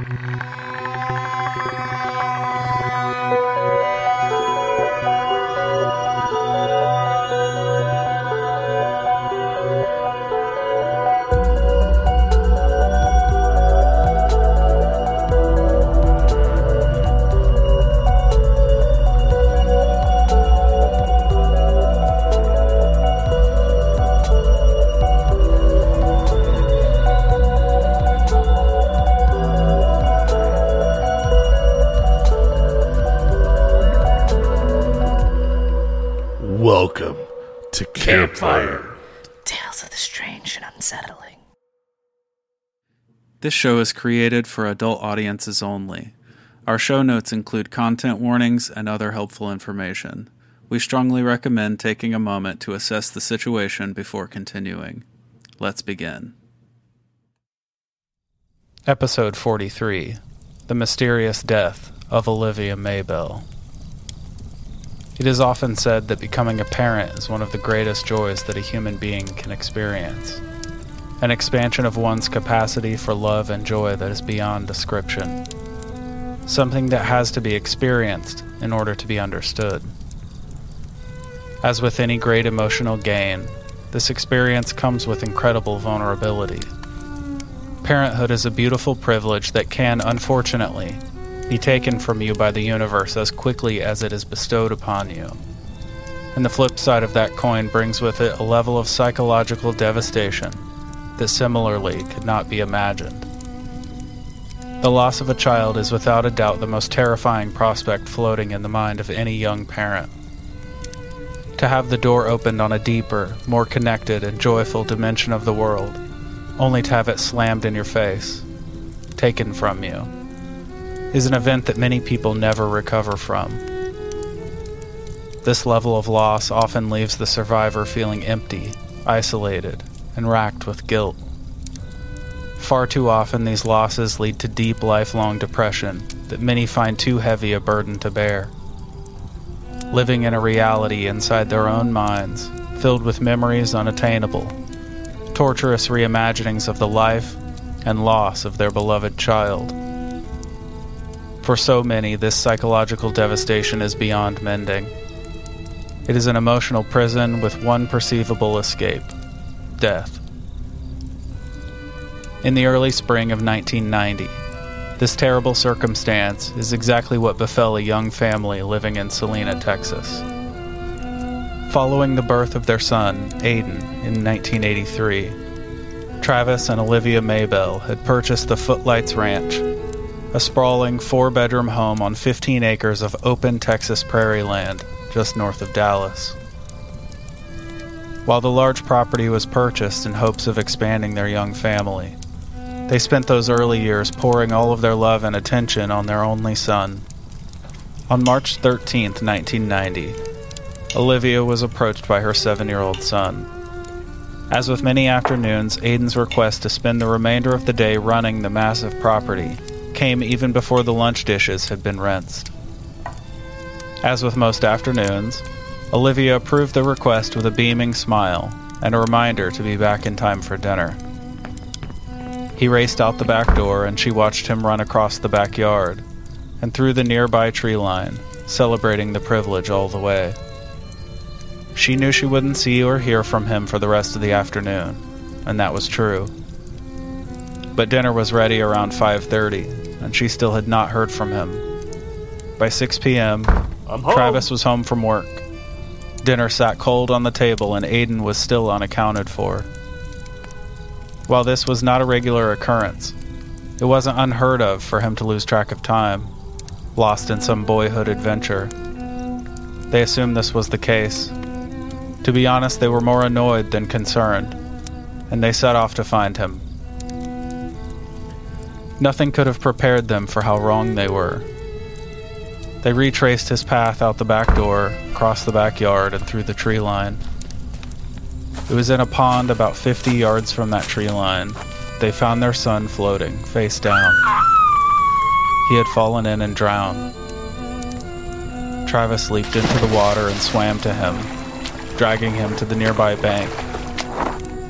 Welcome Campfire. Tales of the strange and unsettling. This show is created for adult audiences only. Our show notes include content warnings and other helpful information. We strongly recommend taking a moment to assess the situation before continuing. Let's begin. Episode 43 The Mysterious Death of Olivia Maybell. It is often said that becoming a parent is one of the greatest joys that a human being can experience. An expansion of one's capacity for love and joy that is beyond description. Something that has to be experienced in order to be understood. As with any great emotional gain, this experience comes with incredible vulnerability. Parenthood is a beautiful privilege that can, unfortunately, be taken from you by the universe as quickly as it is bestowed upon you. And the flip side of that coin brings with it a level of psychological devastation that similarly could not be imagined. The loss of a child is without a doubt the most terrifying prospect floating in the mind of any young parent. To have the door opened on a deeper, more connected, and joyful dimension of the world, only to have it slammed in your face, taken from you is an event that many people never recover from. This level of loss often leaves the survivor feeling empty, isolated, and racked with guilt. Far too often, these losses lead to deep, lifelong depression that many find too heavy a burden to bear. Living in a reality inside their own minds, filled with memories unattainable, torturous reimaginings of the life and loss of their beloved child. For so many, this psychological devastation is beyond mending. It is an emotional prison with one perceivable escape death. In the early spring of 1990, this terrible circumstance is exactly what befell a young family living in Celina, Texas. Following the birth of their son, Aiden, in 1983, Travis and Olivia Maybell had purchased the Footlights Ranch a sprawling four bedroom home on 15 acres of open Texas prairie land just north of Dallas. While the large property was purchased in hopes of expanding their young family, they spent those early years pouring all of their love and attention on their only son. On March 13, 1990, Olivia was approached by her seven year old son. As with many afternoons, Aiden's request to spend the remainder of the day running the massive property came even before the lunch dishes had been rinsed. As with most afternoons, Olivia approved the request with a beaming smile and a reminder to be back in time for dinner. He raced out the back door and she watched him run across the backyard and through the nearby tree line, celebrating the privilege all the way. She knew she wouldn't see or hear from him for the rest of the afternoon, and that was true. But dinner was ready around 5:30, and she still had not heard from him. By 6 p.m., Travis was home from work. Dinner sat cold on the table, and Aiden was still unaccounted for. While this was not a regular occurrence, it wasn't unheard of for him to lose track of time, lost in some boyhood adventure. They assumed this was the case. To be honest, they were more annoyed than concerned, and they set off to find him. Nothing could have prepared them for how wrong they were. They retraced his path out the back door, across the backyard, and through the tree line. It was in a pond about 50 yards from that tree line. They found their son floating, face down. He had fallen in and drowned. Travis leaped into the water and swam to him, dragging him to the nearby bank.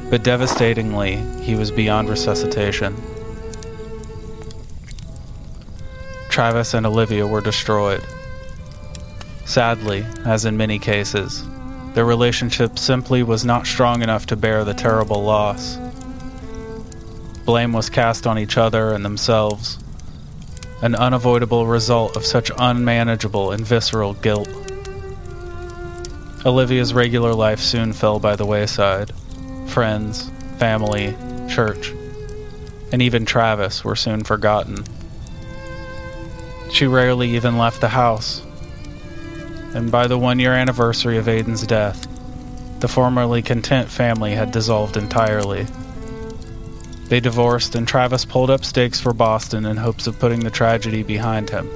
But devastatingly, he was beyond resuscitation. Travis and Olivia were destroyed. Sadly, as in many cases, their relationship simply was not strong enough to bear the terrible loss. Blame was cast on each other and themselves, an unavoidable result of such unmanageable and visceral guilt. Olivia's regular life soon fell by the wayside. Friends, family, church, and even Travis were soon forgotten. She rarely even left the house. And by the one year anniversary of Aiden's death, the formerly content family had dissolved entirely. They divorced, and Travis pulled up stakes for Boston in hopes of putting the tragedy behind him.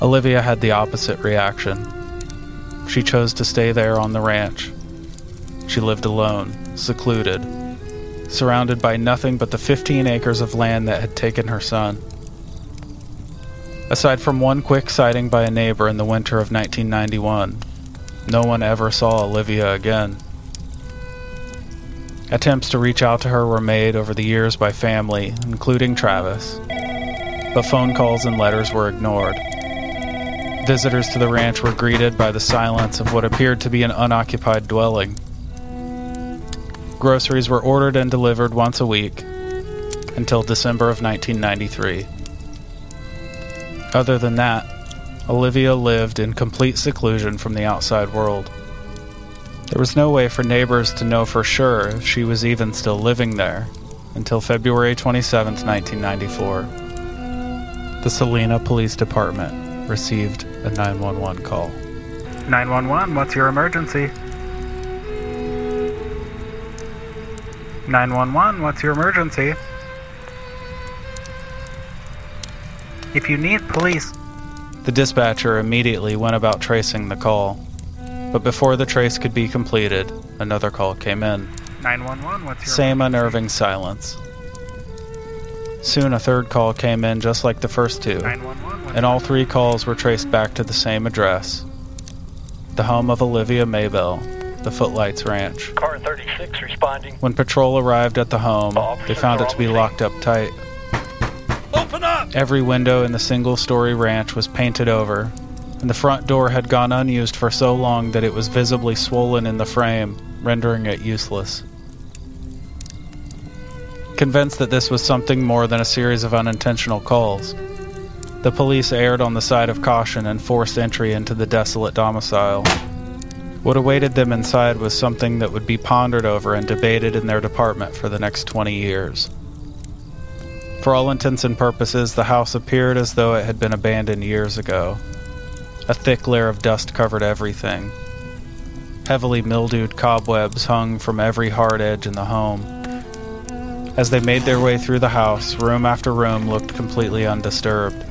Olivia had the opposite reaction. She chose to stay there on the ranch. She lived alone, secluded, surrounded by nothing but the 15 acres of land that had taken her son. Aside from one quick sighting by a neighbor in the winter of 1991, no one ever saw Olivia again. Attempts to reach out to her were made over the years by family, including Travis, but phone calls and letters were ignored. Visitors to the ranch were greeted by the silence of what appeared to be an unoccupied dwelling. Groceries were ordered and delivered once a week until December of 1993. Other than that, Olivia lived in complete seclusion from the outside world. There was no way for neighbors to know for sure if she was even still living there until February 27, 1994. The Celina Police Department received a 911 call. 911, what's your emergency? 911, what's your emergency? If you need police. The dispatcher immediately went about tracing the call. But before the trace could be completed, another call came in. 911, what's your Same emergency? unnerving silence. Soon a third call came in just like the first two, and all three calls were traced back to the same address the home of Olivia Maybell, the Footlights Ranch. Car 36 responding. When patrol arrived at the home, they found it to be locked up tight. Every window in the single story ranch was painted over, and the front door had gone unused for so long that it was visibly swollen in the frame, rendering it useless. Convinced that this was something more than a series of unintentional calls, the police erred on the side of caution and forced entry into the desolate domicile. What awaited them inside was something that would be pondered over and debated in their department for the next 20 years. For all intents and purposes, the house appeared as though it had been abandoned years ago. A thick layer of dust covered everything. Heavily mildewed cobwebs hung from every hard edge in the home. As they made their way through the house, room after room looked completely undisturbed,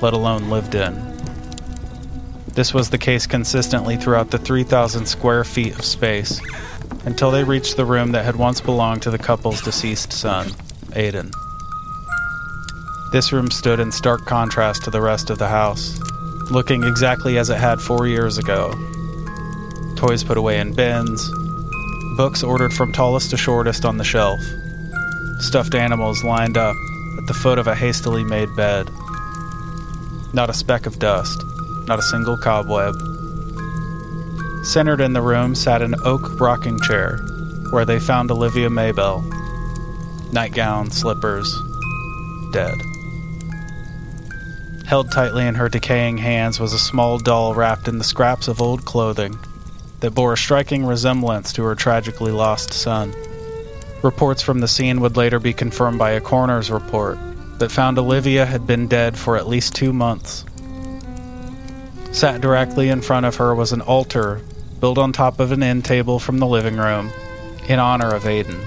let alone lived in. This was the case consistently throughout the 3,000 square feet of space, until they reached the room that had once belonged to the couple's deceased son, Aiden. This room stood in stark contrast to the rest of the house, looking exactly as it had four years ago. Toys put away in bins, books ordered from tallest to shortest on the shelf, stuffed animals lined up at the foot of a hastily made bed. Not a speck of dust not a single cobweb. Centered in the room sat an oak rocking chair, where they found Olivia Maybell. Nightgown, slippers, dead. Held tightly in her decaying hands was a small doll wrapped in the scraps of old clothing that bore a striking resemblance to her tragically lost son. Reports from the scene would later be confirmed by a coroner's report that found Olivia had been dead for at least two months. Sat directly in front of her was an altar built on top of an end table from the living room in honor of Aiden.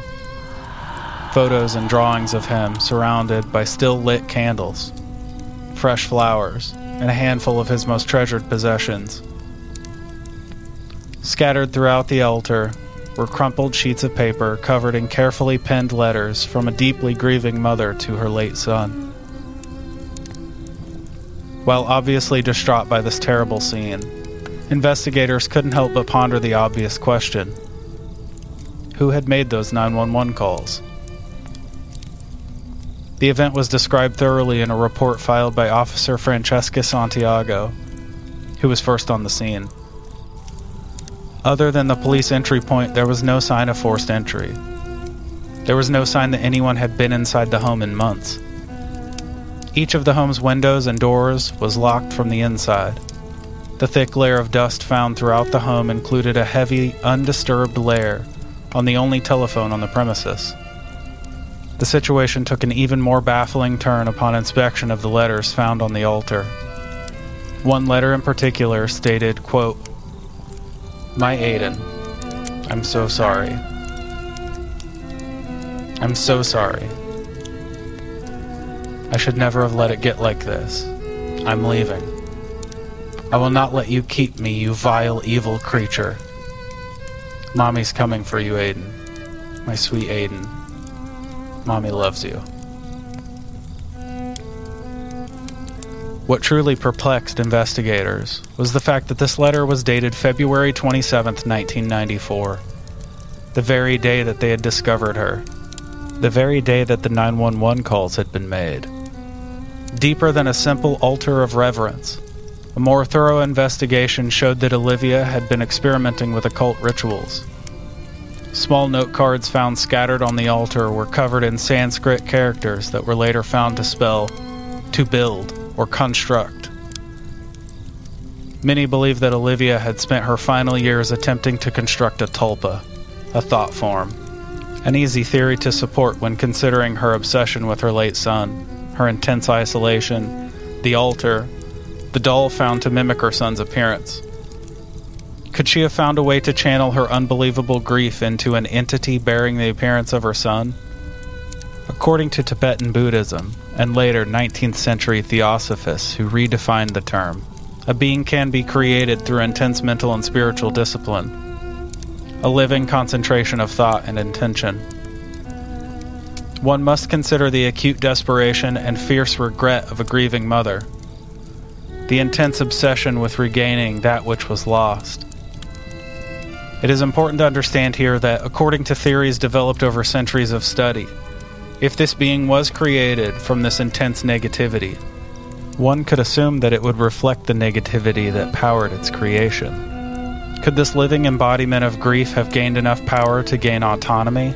Photos and drawings of him surrounded by still lit candles, fresh flowers, and a handful of his most treasured possessions. Scattered throughout the altar were crumpled sheets of paper covered in carefully penned letters from a deeply grieving mother to her late son. While obviously distraught by this terrible scene, investigators couldn't help but ponder the obvious question Who had made those 911 calls? The event was described thoroughly in a report filed by Officer Francesca Santiago, who was first on the scene. Other than the police entry point, there was no sign of forced entry. There was no sign that anyone had been inside the home in months. Each of the home's windows and doors was locked from the inside. The thick layer of dust found throughout the home included a heavy, undisturbed layer on the only telephone on the premises. The situation took an even more baffling turn upon inspection of the letters found on the altar. One letter in particular stated, quote, My Aiden, I'm so sorry. I'm so sorry. I should never have let it get like this. I'm leaving. I will not let you keep me, you vile, evil creature. Mommy's coming for you, Aiden. My sweet Aiden. Mommy loves you. What truly perplexed investigators was the fact that this letter was dated February 27, 1994, the very day that they had discovered her, the very day that the 911 calls had been made. Deeper than a simple altar of reverence, a more thorough investigation showed that Olivia had been experimenting with occult rituals. Small note cards found scattered on the altar were covered in Sanskrit characters that were later found to spell to build or construct. Many believe that Olivia had spent her final years attempting to construct a tulpa, a thought form, an easy theory to support when considering her obsession with her late son, her intense isolation, the altar, the doll found to mimic her son's appearance. Could she have found a way to channel her unbelievable grief into an entity bearing the appearance of her son? According to Tibetan Buddhism, and later 19th century theosophists who redefined the term, a being can be created through intense mental and spiritual discipline, a living concentration of thought and intention. One must consider the acute desperation and fierce regret of a grieving mother, the intense obsession with regaining that which was lost. It is important to understand here that, according to theories developed over centuries of study, if this being was created from this intense negativity, one could assume that it would reflect the negativity that powered its creation. Could this living embodiment of grief have gained enough power to gain autonomy?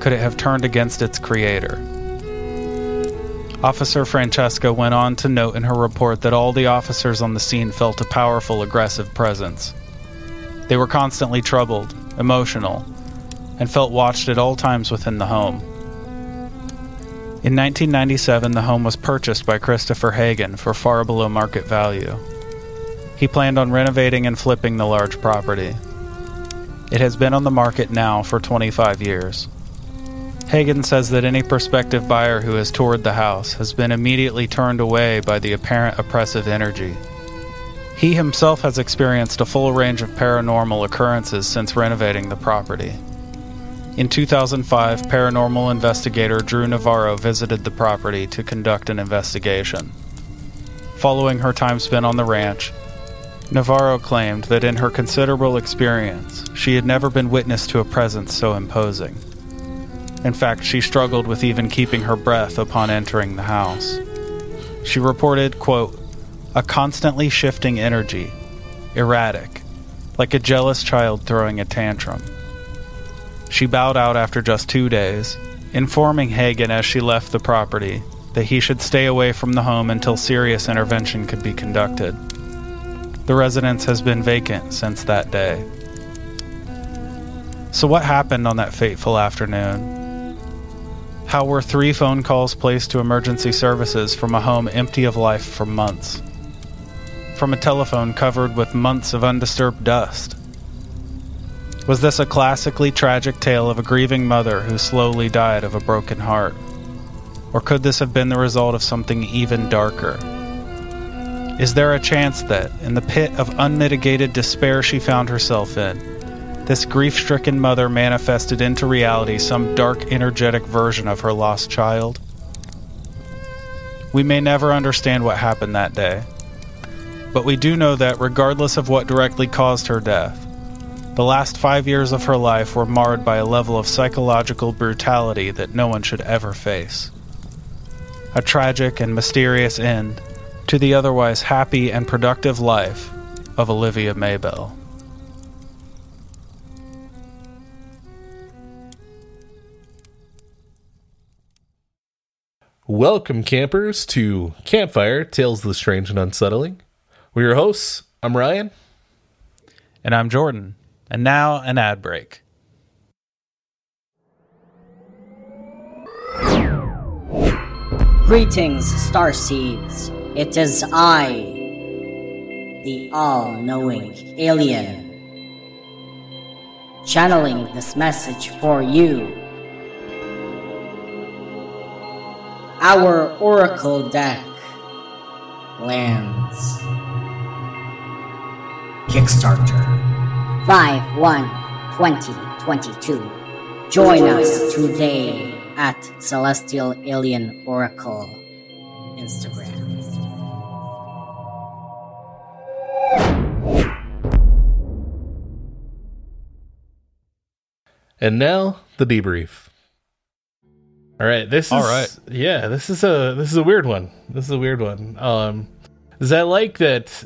Could it have turned against its creator? Officer Francesca went on to note in her report that all the officers on the scene felt a powerful, aggressive presence. They were constantly troubled, emotional, and felt watched at all times within the home. In 1997, the home was purchased by Christopher Hagen for far below market value. He planned on renovating and flipping the large property. It has been on the market now for 25 years. Hagen says that any prospective buyer who has toured the house has been immediately turned away by the apparent oppressive energy. He himself has experienced a full range of paranormal occurrences since renovating the property. In 2005, paranormal investigator Drew Navarro visited the property to conduct an investigation. Following her time spent on the ranch, Navarro claimed that in her considerable experience, she had never been witness to a presence so imposing. In fact, she struggled with even keeping her breath upon entering the house. She reported, quote, a constantly shifting energy, erratic, like a jealous child throwing a tantrum. She bowed out after just two days, informing Hagen as she left the property that he should stay away from the home until serious intervention could be conducted. The residence has been vacant since that day. So, what happened on that fateful afternoon? How were three phone calls placed to emergency services from a home empty of life for months? From a telephone covered with months of undisturbed dust? Was this a classically tragic tale of a grieving mother who slowly died of a broken heart? Or could this have been the result of something even darker? Is there a chance that, in the pit of unmitigated despair she found herself in, this grief stricken mother manifested into reality some dark, energetic version of her lost child. We may never understand what happened that day, but we do know that regardless of what directly caused her death, the last five years of her life were marred by a level of psychological brutality that no one should ever face. a tragic and mysterious end to the otherwise happy and productive life of Olivia Maybell. Welcome, campers, to Campfire Tales of the Strange and Unsettling. We're your hosts. I'm Ryan. And I'm Jordan. And now an ad break. Greetings, starseeds. It is I, the all knowing alien, channeling this message for you. Our oracle deck lands. Kickstarter 5 1 2022. Join us today at Celestial Alien Oracle Instagram. And now the debrief. All right, this is All right. Yeah, this is a this is a weird one. This is a weird one. Um, is I like that.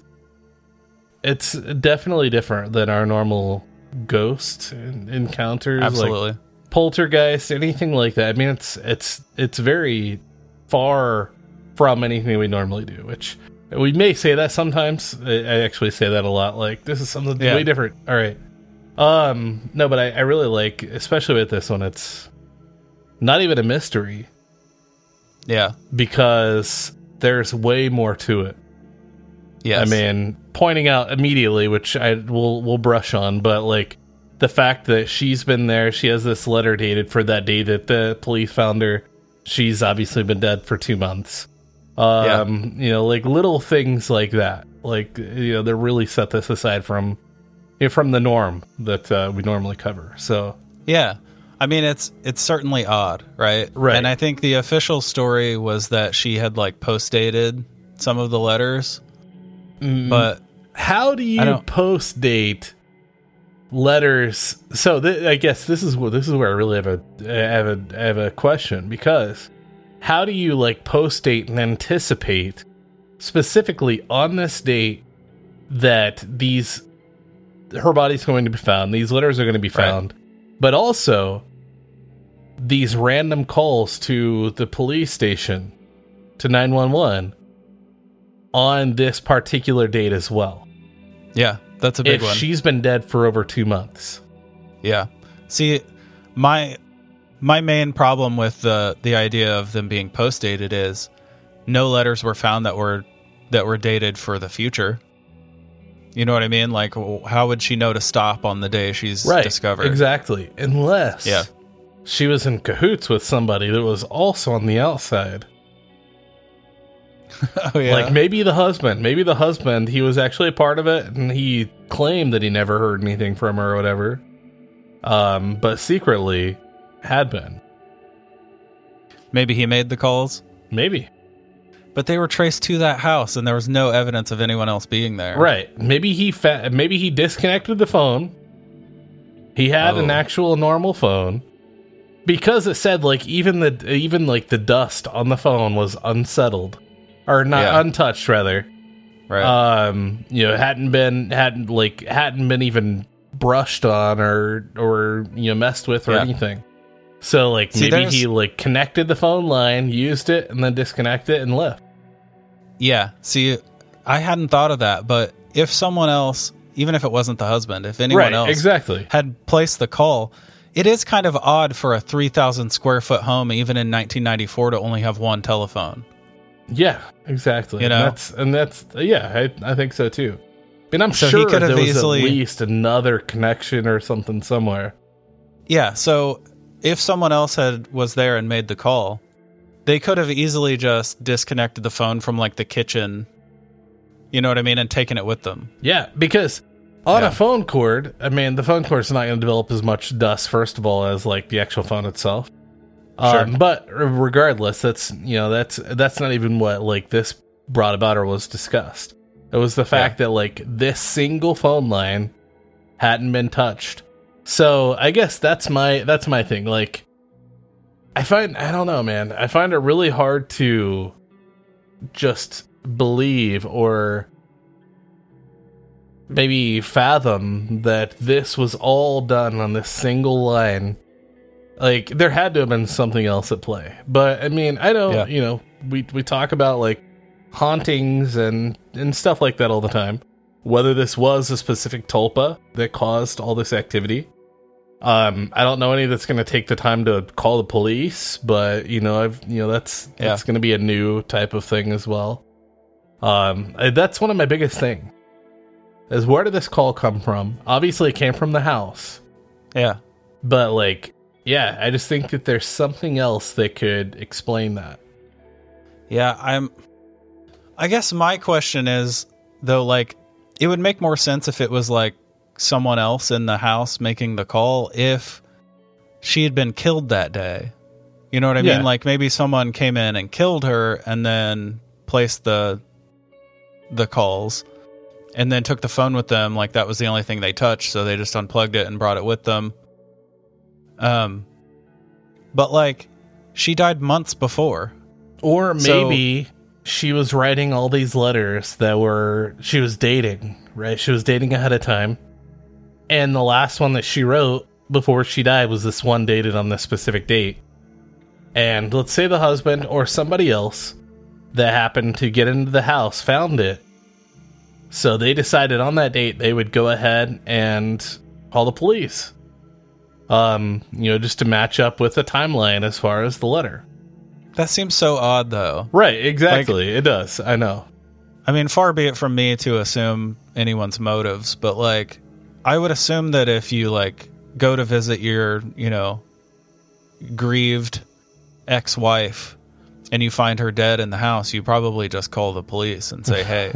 It's definitely different than our normal ghost en- encounters. like Absolutely. poltergeist, anything like that. I mean, it's it's it's very far from anything we normally do. Which we may say that sometimes. I I actually say that a lot. Like this is something Yeah. way different. All right. Um. No, but I, I really like, especially with this one. It's not even a mystery yeah. because there's way more to it. Yes. I mean, pointing out immediately, which I will will brush on, but like the fact that she's been there, she has this letter dated for that day that the police found her. She's obviously been dead for two months. Um, you know, like little things like that. Like you know, they really set this aside from you know, from the norm that uh, we normally cover. So Yeah. I mean it's it's certainly odd, right? Right. And I think the official story was that she had like post dated some of the letters. Mm-hmm. But how do you post date letters so th- i guess this is where this is where i really have a I have a I have a question because how do you like post date and anticipate specifically on this date that these her body's going to be found these letters are going to be Right. found but also these random calls to the police station to 911 on this particular date as well yeah, that's a big if one. she's been dead for over two months. Yeah. See, my my main problem with the the idea of them being post dated is no letters were found that were that were dated for the future. You know what I mean? Like, how would she know to stop on the day she's discovered? Exactly. Unless Yeah. she was in cahoots with somebody that was also on the outside. Oh yeah. Like maybe the husband, maybe the husband, he was actually a part of it and he claimed that he never heard anything from her or whatever. Um, but secretly had been. Maybe he made the calls, Maybe. but they were traced to that house, and there was no evidence of anyone else being there. Right. Maybe he fa- maybe he disconnected the phone. He had an Oh. actual normal phone because it said like even the even like the dust on the phone was unsettled or not Yeah. untouched rather. Right. Um, you know, hadn't been hadn't like hadn't been even brushed on or or you know messed with or Yeah. anything. So like See, maybe there's- he like connected the phone line, used it, and then disconnected it and left. Yeah. See, I hadn't thought of that, but if someone else, even if it wasn't the husband, if anyone right, else exactly. had placed the call, it is kind of odd for a 3,000 square foot home, even in 1994, to only have one telephone. Yeah, exactly. You and know? that's and that's yeah, I I think so too. And I'm So he sure could there have was easily- at least another connection or something somewhere. Yeah. So if someone else had was there and made the call, they could have easily just disconnected the phone from like the kitchen. You know what I mean, and taken it with them. Yeah, because on Yeah. a phone cord, I mean, the phone cord's not going to develop as much dust first of all as like the actual phone itself. Sure. Um, but regardless, that's you know that's that's not even what like this brought about or was discussed. It was the fact that like this single phone line hadn't been touched. So I guess that's my that's my thing. Like I find I don't know, man. I find it really hard to just believe or maybe fathom that this was all done on this single line. Like there had to have been something else at play. But I mean, I don't, Yeah. you know, we we talk about like hauntings and and stuff like that all the time. Whether this was a specific tulpa that caused all this activity. Um, I don't know any that's going to take the time to call the police, but you know, I've you know that's Yeah. that's going to be a new type of thing as well. Um, that's one of my biggest thing. Is where did this call come from? Obviously, it came from the house, Yeah. but like, yeah, I just think that there's something else that could explain that. Yeah, I'm I guess my question is though like it would make more sense if it was like someone else in the house making the call if she had been killed that day. You know what I Yeah. mean? Like maybe someone came in and killed her and then placed the the calls and then took the phone with them like that was the only thing they touched so they just unplugged it and brought it with them. Um but like she died months before. Or So- maybe she was writing all these letters that were she was dating, right? She was dating ahead of time. And the last one that she wrote before she died was this one dated on this specific date. And let's say the husband or somebody else that happened to get into the house found it. So they decided on that date they would go ahead and call the police. Um, you know, just to match up with the timeline as far as the letter. That seems so odd though. Right, exactly. it does. I know. I mean, far be it from me to assume anyone's motives, but like, I would assume that if you like go to visit your, you know, grieved ex wife and you find her dead in the house, you probably just call the police and say, hey,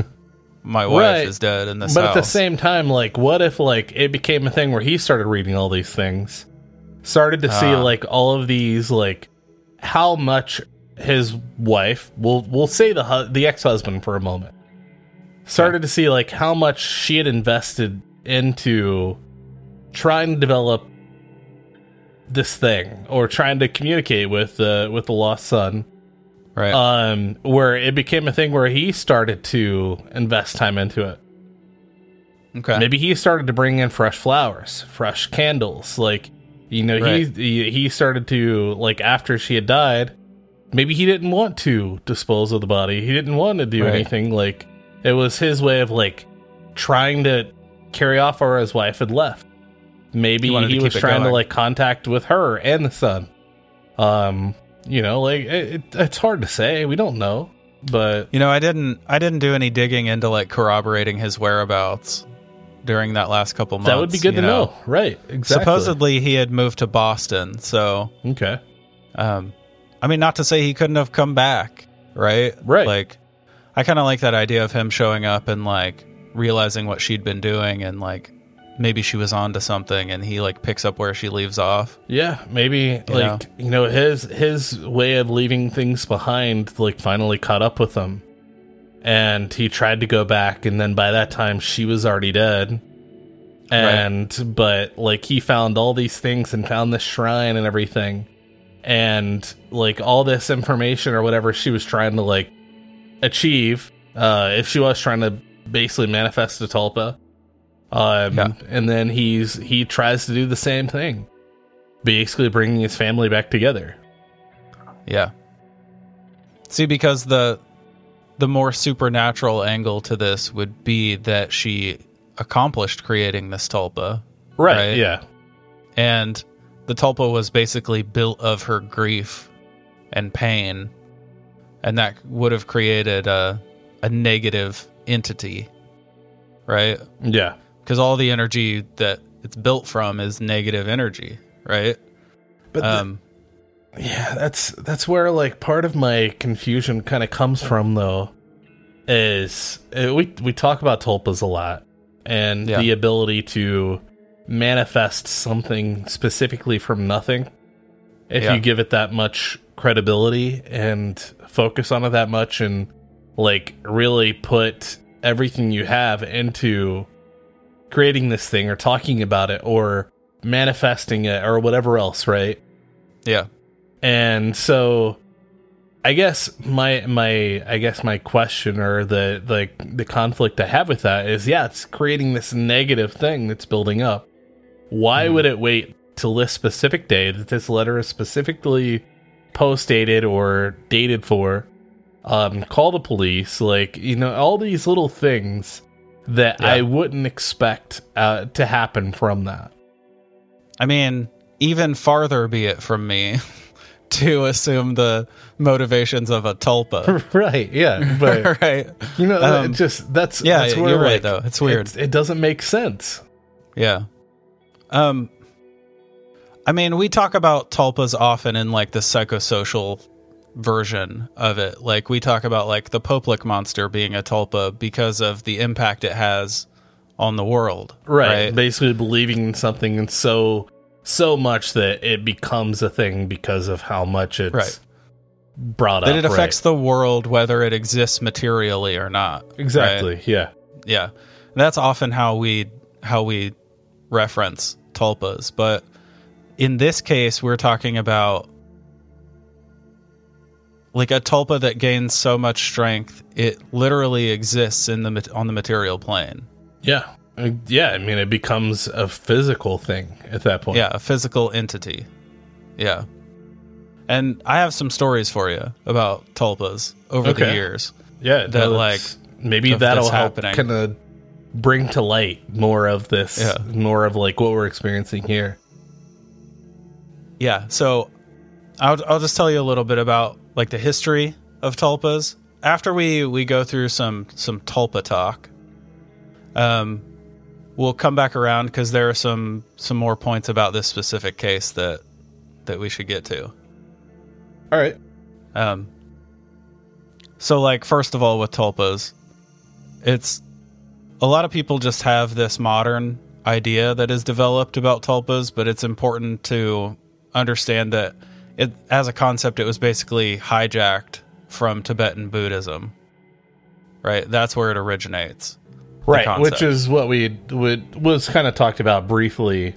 my wife Right. is dead in this but house. at the same time, like, what if like it became a thing where he started reading all these things, started to see Ah. like all of these like how much his wife, we'll we'll say the hu- the ex husband for a moment, started to see like how much she had invested into trying to develop this thing or trying to communicate with uh, with the lost son right. um where it became a thing where he started to invest time into it okay. maybe he started to bring in fresh flowers fresh candles like you know Right. he, he started to like after she had died maybe he didn't want to dispose of the body he didn't want to do Right. anything like it was his way of like trying to carry off where his wife had left maybe He he was trying to like contact with her and the son um you know like it, it, it's hard to say we don't know but You know, I didn't I didn't do any digging into like corroborating his whereabouts during that last couple months. that would be good to know. right exactly Supposedly he had moved to Boston, so okay Um, I mean, not to say he couldn't have come back, right? Right. Like, I kind of like that idea of him showing up and like realizing what she'd been doing, and like maybe she was onto something, and he like picks up where she leaves off. Yeah, maybe like you know his his way of leaving things behind like finally caught up with him. And he tried to go back and then by that time she was already dead. And but like he found all these things and found this shrine and everything. And like all this information or whatever she was trying to like achieve uh if she was trying to basically manifest a tulpa. Um Yeah. and then he's he tries to do the same thing basically bringing his family back together. Yeah. See, because the the more supernatural angle to this would be that she accomplished creating this tulpa, Right. Yeah. and the tulpa was basically built of her grief and pain, and that would have created a a negative entity, right? Yeah. Because all the energy that it's built from is negative energy, right? But the- Um, yeah, that's that's where like part of my confusion kind of comes from though is uh, we we talk about tulpas a lot and Yeah. the ability to manifest something specifically from nothing if Yeah. you give it that much credibility and focus on it that much and like really put everything you have into creating this thing or talking about it or manifesting it or whatever else, right? yeah, And so I guess my my I guess my question or the the the conflict I have with that is yeah, it's creating this negative thing that's building up. Why would it wait till this specific day that this letter is specifically post dated or dated for? Um, call the police, like you know, all these little things that I wouldn't expect uh, to happen from that. I mean, even farther be it from me to assume the motivations of a tulpa. right? Yeah, but right. you know, Um, it just that's yeah, That's where, you're right, though. It's weird. It, it doesn't make sense. Yeah. Um I mean, we talk about tulpas often in like the psychosocial version of it. Like we talk about like the Pope Lick monster being a tulpa because of the impact it has on the world. Right. Basically believing in something and so so much that it becomes a thing because of how much it's Right. brought That up. That it affects right. the world whether it exists materially or not. exactly. right? Yeah. Yeah. That's often how we how we reference tulpas, but in this case we're talking about like a tulpa that gains so much strength it literally exists in the on the material plane. Yeah. Uh, Yeah, I mean it becomes a physical thing at that point. Yeah, a physical entity. Yeah. And I have some stories for you about tulpas over the years. Yeah, That, no, like, maybe that'll help kind of bring to light more of this, Yeah. more of like what we're experiencing here. Yeah, so I'll I'll just tell you a little bit about like the history of tulpas. After we we go through some some tulpa talk, um, we'll come back around because there are some some more points about this specific case that that we should get to. All right. Um, so, like, first of all, with tulpas, it's a lot of people just have this modern idea that is developed about tulpas, but it's important to understand that it, as a concept, it was basically hijacked from Tibetan Buddhism. Right? That's where it originates. Right, which is what we would was kind of talked about briefly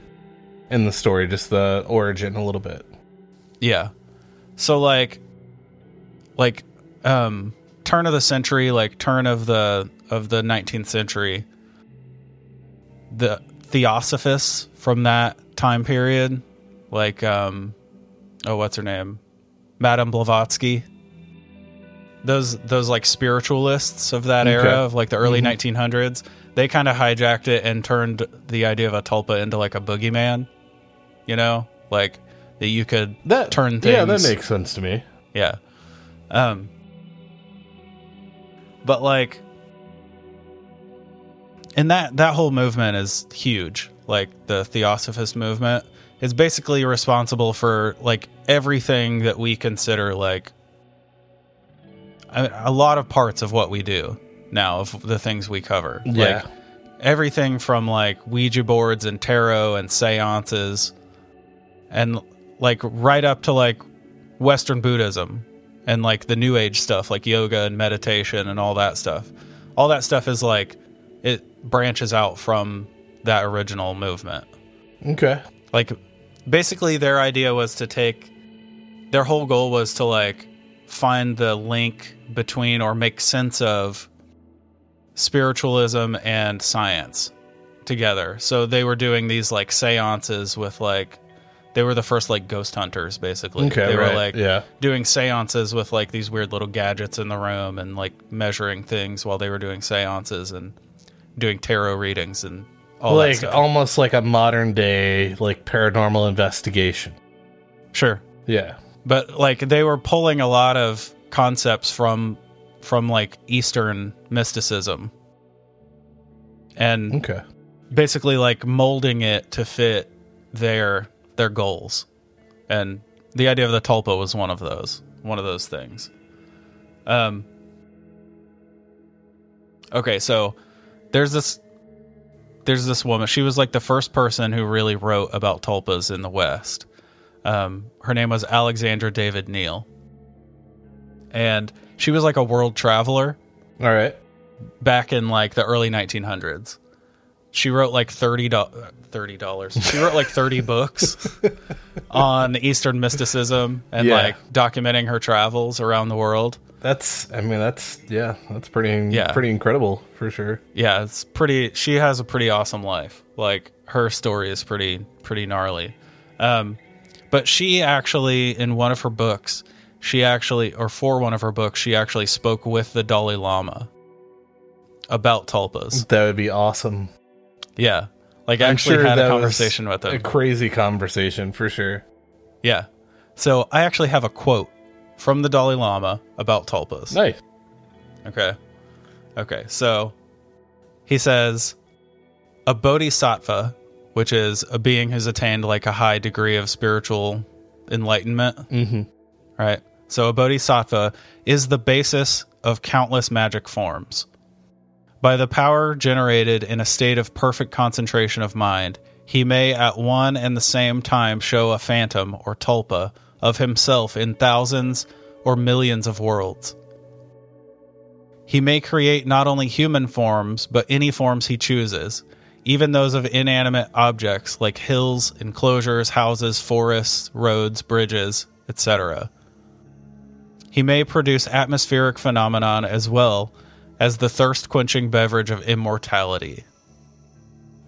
in the story, just the origin a little bit. Yeah. So like like um turn of the century, like turn of the of the 19th century the theosophists from that time period, like um oh what's her name? Madame Blavatsky. Those those like spiritualists of that Okay. era of like the early Mhm. 1900s, they kind of hijacked it and turned the idea of a tulpa into like a boogeyman. You know, like that you could That turn things. Yeah, that makes sense to me. yeah. Um but like and that that whole movement is huge. Like the theosophist movement is basically responsible for like everything that we consider like a, a lot of parts of what we do now of the things we cover. Yeah. Like everything from like Ouija boards and tarot and seances and like right up to like Western Buddhism and like the new age stuff like yoga and meditation and all that stuff. All that stuff is like it branches out from that original movement. Okay. Like basically their idea was to take their whole goal was to like find the link between or make sense of spiritualism and science together. So they were doing these like seances with like they were the first like ghost hunters basically. Okay, they right, were like yeah. doing seances with like these weird little gadgets in the room and like measuring things while they were doing seances and doing tarot readings and all like almost like a modern day like paranormal investigation. sure. Yeah. but like they were pulling a lot of concepts from from like eastern mysticism and Okay. basically like molding it to fit their their goals and the idea of the tulpa was one of those one of those things um okay so there's this there's this woman she was like the first person who really wrote about tulpas in the west um, her name was Alexandra David-Néel. And she was like a world traveler All right. back in like the early 1900s. she wrote like 30 thirty dollars. She wrote like thirty books on Eastern mysticism and Yeah. like documenting her travels around the world. That's, I mean, that's yeah, that's pretty, Yeah. pretty incredible for sure. Yeah, it's pretty. She has a pretty awesome life. Like her story is pretty pretty gnarly. Um, but she actually, in one of her books, she actually, or for one of her books, she actually spoke with the Dalai Lama about tulpas. That would be awesome. Yeah, like I'm actually sure had a conversation with A crazy conversation for sure. Yeah. So I actually have a quote from the Dalai Lama about tulpas. Nice. Okay. Okay. So he says a bodhisattva, which is a being who's attained like a high degree of spiritual enlightenment. Mm-hmm. Right. So a bodhisattva is the basis of countless magic forms. By the power generated in a state of perfect concentration of mind, he may at one and the same time show a phantom or tulpa of himself in thousands or millions of worlds. He may create not only human forms, but any forms he chooses, even those of inanimate objects like hills, enclosures, houses, forests, roads, bridges, etc. He may produce atmospheric phenomenon as well as the thirst quenching beverage of immortality.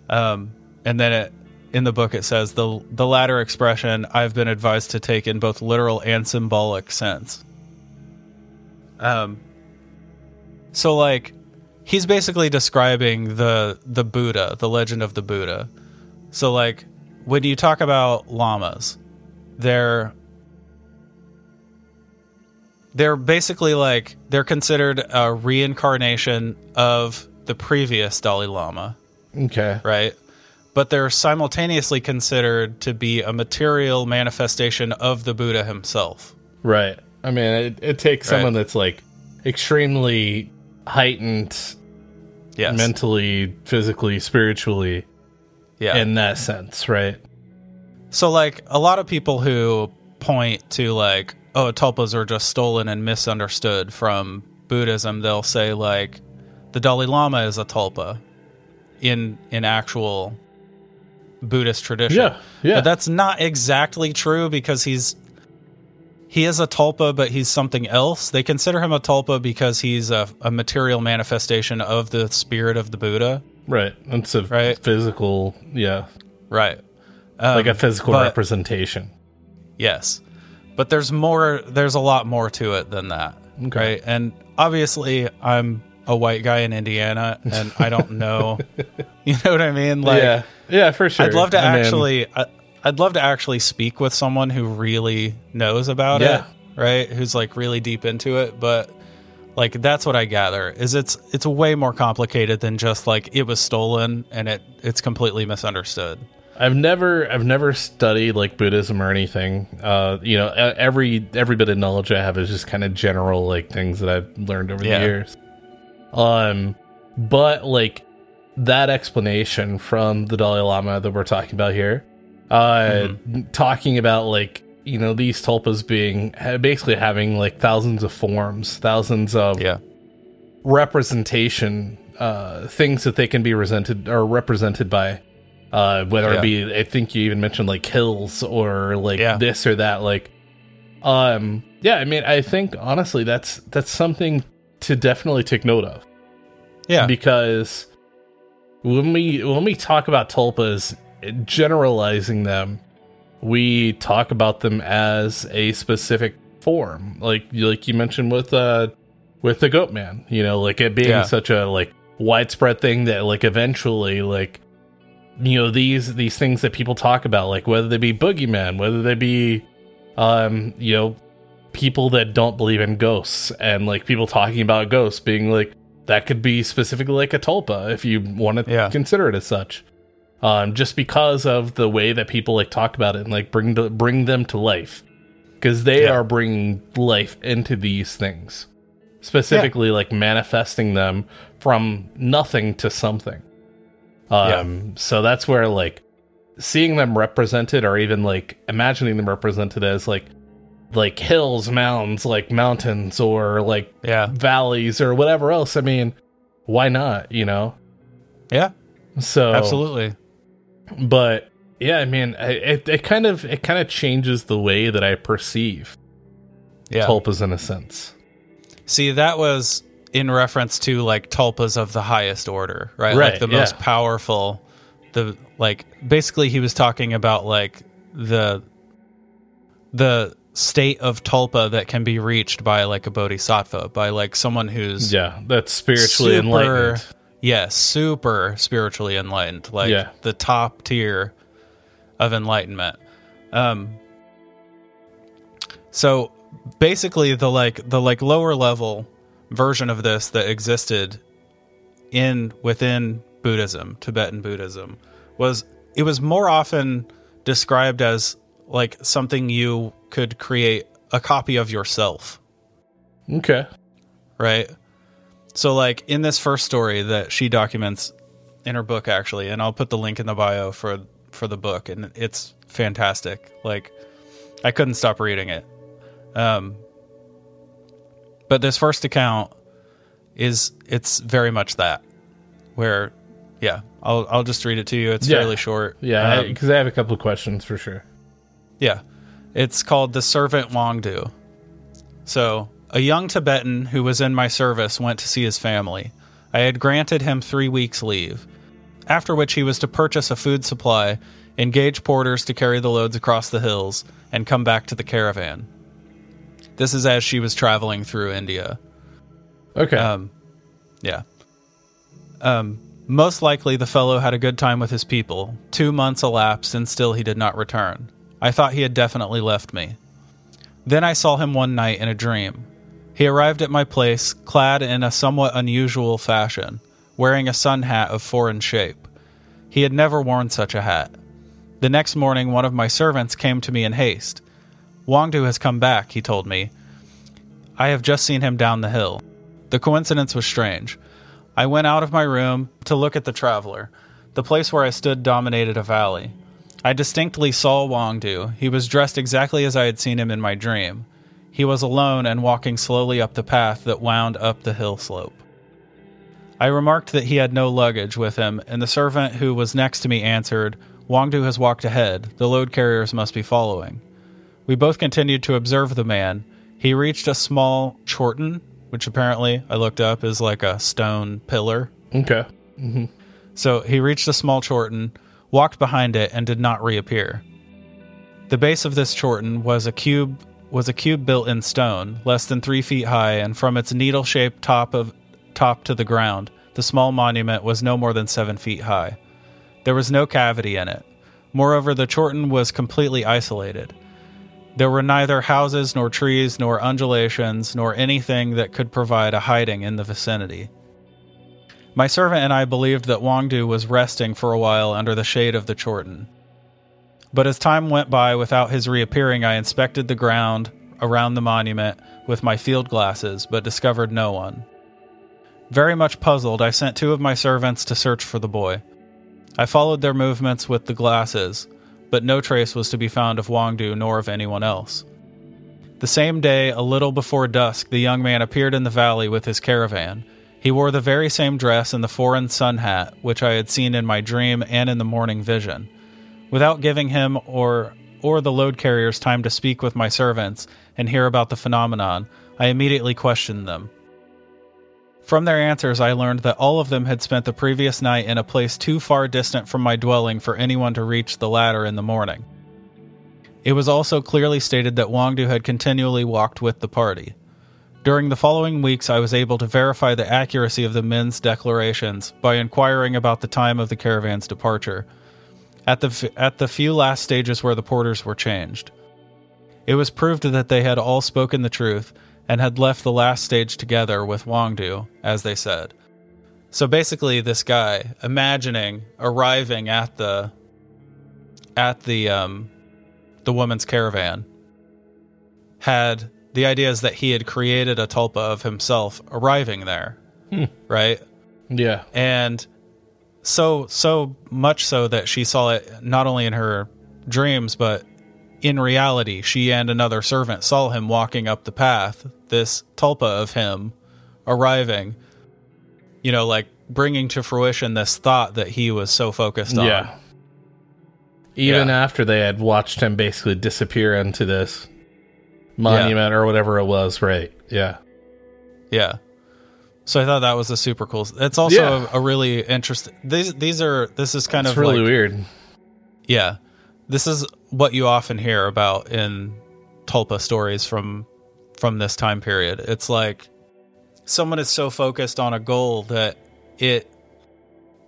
Um, and then it, in the book it says the the latter expression I've been advised to take in both literal and symbolic sense. Um, so like he's basically describing the the Buddha, the legend of the Buddha. So like when you talk about lamas, they're they're basically like they're considered a reincarnation of the previous Dalai Lama, Okay. right? But they're simultaneously considered to be a material manifestation of the Buddha himself. Right. I mean, it, it takes Right. someone that's like extremely heightened Yes. mentally, physically, spiritually yeah. in that sense, right? So, like, a lot of people who point to, like, oh, tulpas are just stolen and misunderstood from Buddhism, they'll say, like, the Dalai Lama is a tulpa in in actual Buddhist tradition. Yeah, yeah. But that's not exactly true because he's he is a tulpa, but he's something else. They consider him a tulpa because he's a, a material manifestation of the spirit of the Buddha. Right. It's a Right. physical, yeah, Right. Um, like a physical but- representation. Yes. But there's more there's a lot more to it than that. Okay. Right? And obviously I'm a white guy in Indiana and I don't know you know what I mean? Like yeah, yeah, for sure. I'd love to I mean, actually I, I'd love to actually speak with someone who really knows about Yeah. it, right? Who's like really deep into it, but like that's what I gather is it's it's way more complicated than just like it was stolen and it it's completely misunderstood. I've never, I've never studied like Buddhism or anything. Uh, you know, every every bit of knowledge I have is just kind of general like things that I've learned over Yeah. the years. Um, but like that explanation from the Dalai Lama that we're talking about here, uh, talking about like you know these tulpas being basically having like thousands of forms, thousands of Yeah. representation uh things that they can be represented or represented by uh whether Yeah. it be i think you even mentioned like hills or like Yeah. this or that like um yeah i mean i think honestly that's that's something to definitely take note of Yeah. because when we when we talk about tulpas generalizing them we talk about them as a specific form like like you mentioned with uh with the goat man you know like it being Yeah. such a like widespread thing that like eventually like you know these these things that people talk about like whether they be boogeyman whether they be um you know people that don't believe in ghosts and like people talking about ghosts being like that could be specifically like a tulpa if you want to Yeah. consider it as such. Um just because of the way that people like talk about it and like bring to, bring them to life. Because they Yeah. are bringing life into these things. Specifically like manifesting them from nothing to something. Um so that's where like seeing them represented or even like imagining them represented as like like hills mountains like mountains or like Yeah. valleys or whatever else i mean why not you know Yeah. So Absolutely. but yeah, I mean, it, it kind of it kind of changes the way that I perceive Yeah. tulpas in a sense. See, that was in reference to like tulpas of the highest order, right? Right, Like the yeah. most powerful. The like basically he was talking about like the the state of tulpa that can be reached by like a bodhisattva, by like someone who's Yeah, that's spiritually super- enlightened. Yes, super spiritually enlightened, like Yeah. the top tier of enlightenment. Um so basically the like the like lower level version of this that existed in within Buddhism, Tibetan Buddhism was it was more often described as like something you could create a copy of yourself Okay. right? So, like in this first story that she documents in her book, actually, and I'll put the link in the bio for for the book, and it's fantastic. Like, I couldn't stop reading it. Um, but this first account is it's very much that where, yeah, I'll I'll just read it to you. It's Yeah. fairly short. Yeah, Um, because I have a couple of questions for sure. Yeah. It's called The Servant Wangdu. So, a young Tibetan who was in my service went to see his family. I had granted him three weeks' leave, after which he was to purchase a food supply, engage porters to carry the loads across the hills, and come back to the caravan. This is as she was traveling through India. Okay. Um, yeah. Um, most likely the fellow had a good time with his people. Two months elapsed and still he did not return. I thought he had definitely left me. Then I saw him one night in a dream. He arrived at my place clad in a somewhat unusual fashion, wearing a sun hat of foreign shape. He had never worn such a hat. The next morning, one of my servants came to me in haste. Wangdu has come back, he told me. I have just seen him down the hill. The coincidence was strange. I went out of my room to look at the traveler. The place where I stood dominated a valley. I distinctly saw Wangdu. He was dressed exactly as I had seen him in my dream. He was alone and walking slowly up the path that wound up the hill slope. I remarked that he had no luggage with him, and the servant who was next to me answered, Wangdu has walked ahead. The load carriers must be following. We both continued to observe the man. He reached a small chorten, which apparently I looked up is like a stone pillar. okay. Mm-hmm. So he reached a small chorten, walked behind it, and did not reappear. The base of this chorten was a cube was a cube built in stone, less than three feet high, and from its needle-shaped top of top to the ground, the small monument was no more than seven feet high. There was no cavity in it. Moreover, the chorten was completely isolated. There were neither houses nor trees nor undulations nor anything that could provide a hiding in the vicinity. My servant and I believed that Wangdu was resting for a while under the shade of the Chorten. But as time went by without his reappearing, I inspected the ground around the monument with my field glasses, but discovered no one. Very much puzzled, I sent two of my servants to search for the boy. I followed their movements with the glasses, but no trace was to be found of Wangdu nor of anyone else. The same day, a little before dusk, the young man appeared in the valley with his caravan. He wore the very same dress and the foreign sun hat which I had seen in my dream and in the morning vision. Without giving him or or the load carriers time to speak with my servants and hear about the phenomenon, I immediately questioned them. From their answers, I learned that all of them had spent the previous night in a place too far distant from my dwelling for anyone to reach the latter in the morning. It was also clearly stated that Wangdu had continually walked with the party. During the following weeks, I was able to verify the accuracy of the men's declarations by inquiring about the time of the caravan's departure, at the, at the few last stages where the porters were changed. It was proved that they had all spoken the truth and had left the last stage together with Wangdu, as they said. So basically, this guy imagining arriving at the at the um, the woman's caravan had the idea is that he had created a tulpa of himself arriving there, hmm. right? Yeah. and so so much so that she saw it not only in her dreams but in reality she and another servant saw him walking up the path this tulpa of him arriving you know like bringing to fruition this thought that he was so focused on. Yeah. Even Yeah. after they had watched him basically disappear into this monument or whatever it was, right? Yeah. Yeah. So I thought that was a super cool. It's also Yeah. a, a really interesting. These these are this is kind It's of really like, weird. Yeah. This is what you often hear about in tulpa stories from from this time period. It's like someone is so focused on a goal that it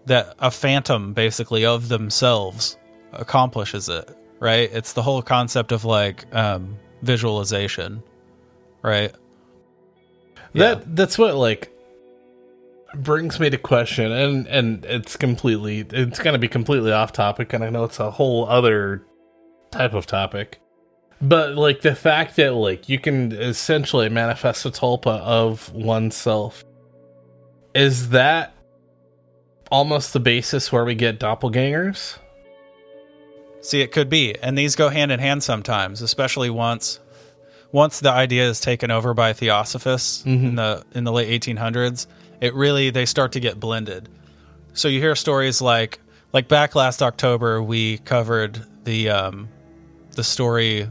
that a phantom basically of themselves accomplishes it, right? It's the whole concept of like um visualization, right? That that's what like brings me to question and and it's completely it's going to be completely off topic and I know it's a whole other type of topic. But like the fact that like you can essentially manifest a tulpa of oneself is that almost the basis where we get doppelgangers? See, it could be, and these go hand in hand sometimes, especially once once the idea is taken over by theosophists in the in the late 1800s. It really they start to get blended. So you hear stories like like back last October we covered the um, the story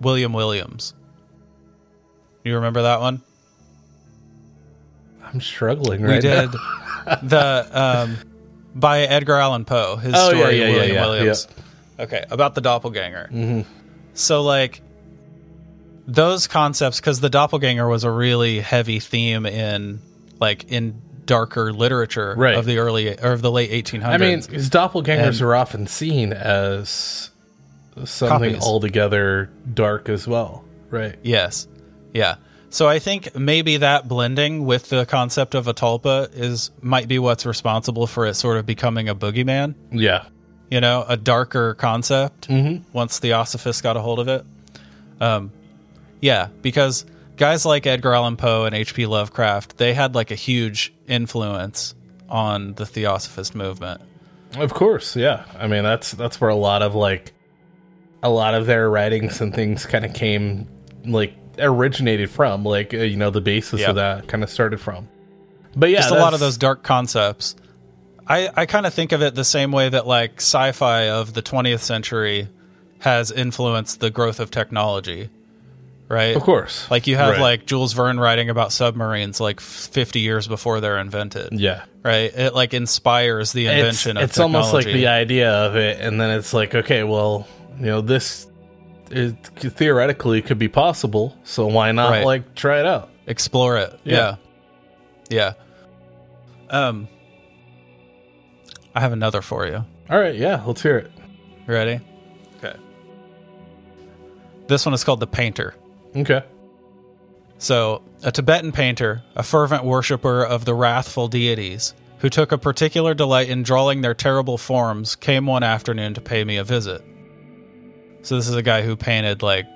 William Williams. You remember that one? I'm struggling we right did now. the um, by Edgar Allan Poe. His Oh, story, yeah, yeah, William yeah, Williams. Okay, about the doppelganger. Mhm. So like those concepts, because the doppelganger was a really heavy theme in like in darker literature Right. of the early or of the late 1800s. I mean, his doppelgangers And- are often seen as something Copies. altogether dark as well, right? Yes. Yeah. So I think maybe that blending with the concept of a tulpa is might be what's responsible for it sort of becoming a boogeyman. Yeah. You know, a darker concept Mhm. once Theosophists got a hold of it. Um, yeah, because guys like Edgar Allan Poe and H.P. Lovecraft, they had like a huge influence on the Theosophist movement. Of course, yeah. I mean, that's that's where a lot of like a lot of their writings and things kind of came like originated from, like uh, you know, the basis Yeah. of that kind of started from. But yeah, just a lot of those dark concepts. I, I kind of think of it the same way that like sci-fi of the 20th century has influenced the growth of technology, right? Of course. Like you have Right. like Jules Verne writing about submarines like 50 years before they're invented, Yeah. right? It like inspires the It's, invention of it's almost like the idea of it, and then it's like, okay, well, you know, this it theoretically could be possible, so why not Right. like try it out? explore it. Yeah. Yeah. yeah. Um I have another for you. All right, yeah, let's hear it. Ready? Okay. This one is called The Painter. Okay. So, a Tibetan painter, a fervent worshiper of the wrathful deities, who took a particular delight in drawing their terrible forms, came one afternoon to pay me a visit. So, this is a guy who painted like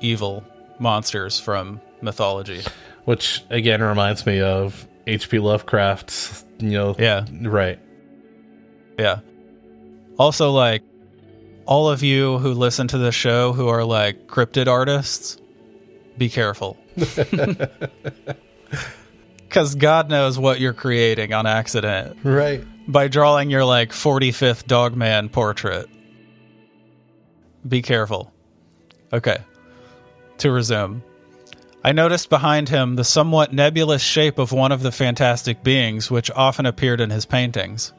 evil monsters from mythology. Which again reminds me of H.P. Lovecraft's, you know, Yeah. right. Yeah. Also, like, all of you who listen to the show who are like cryptid artists, be careful. Because God knows what you're creating on accident Right. by drawing your like 45th Dogman portrait. Be careful. Okay. To resume. I noticed behind him the somewhat nebulous shape of one of the fantastic beings which often appeared in his paintings.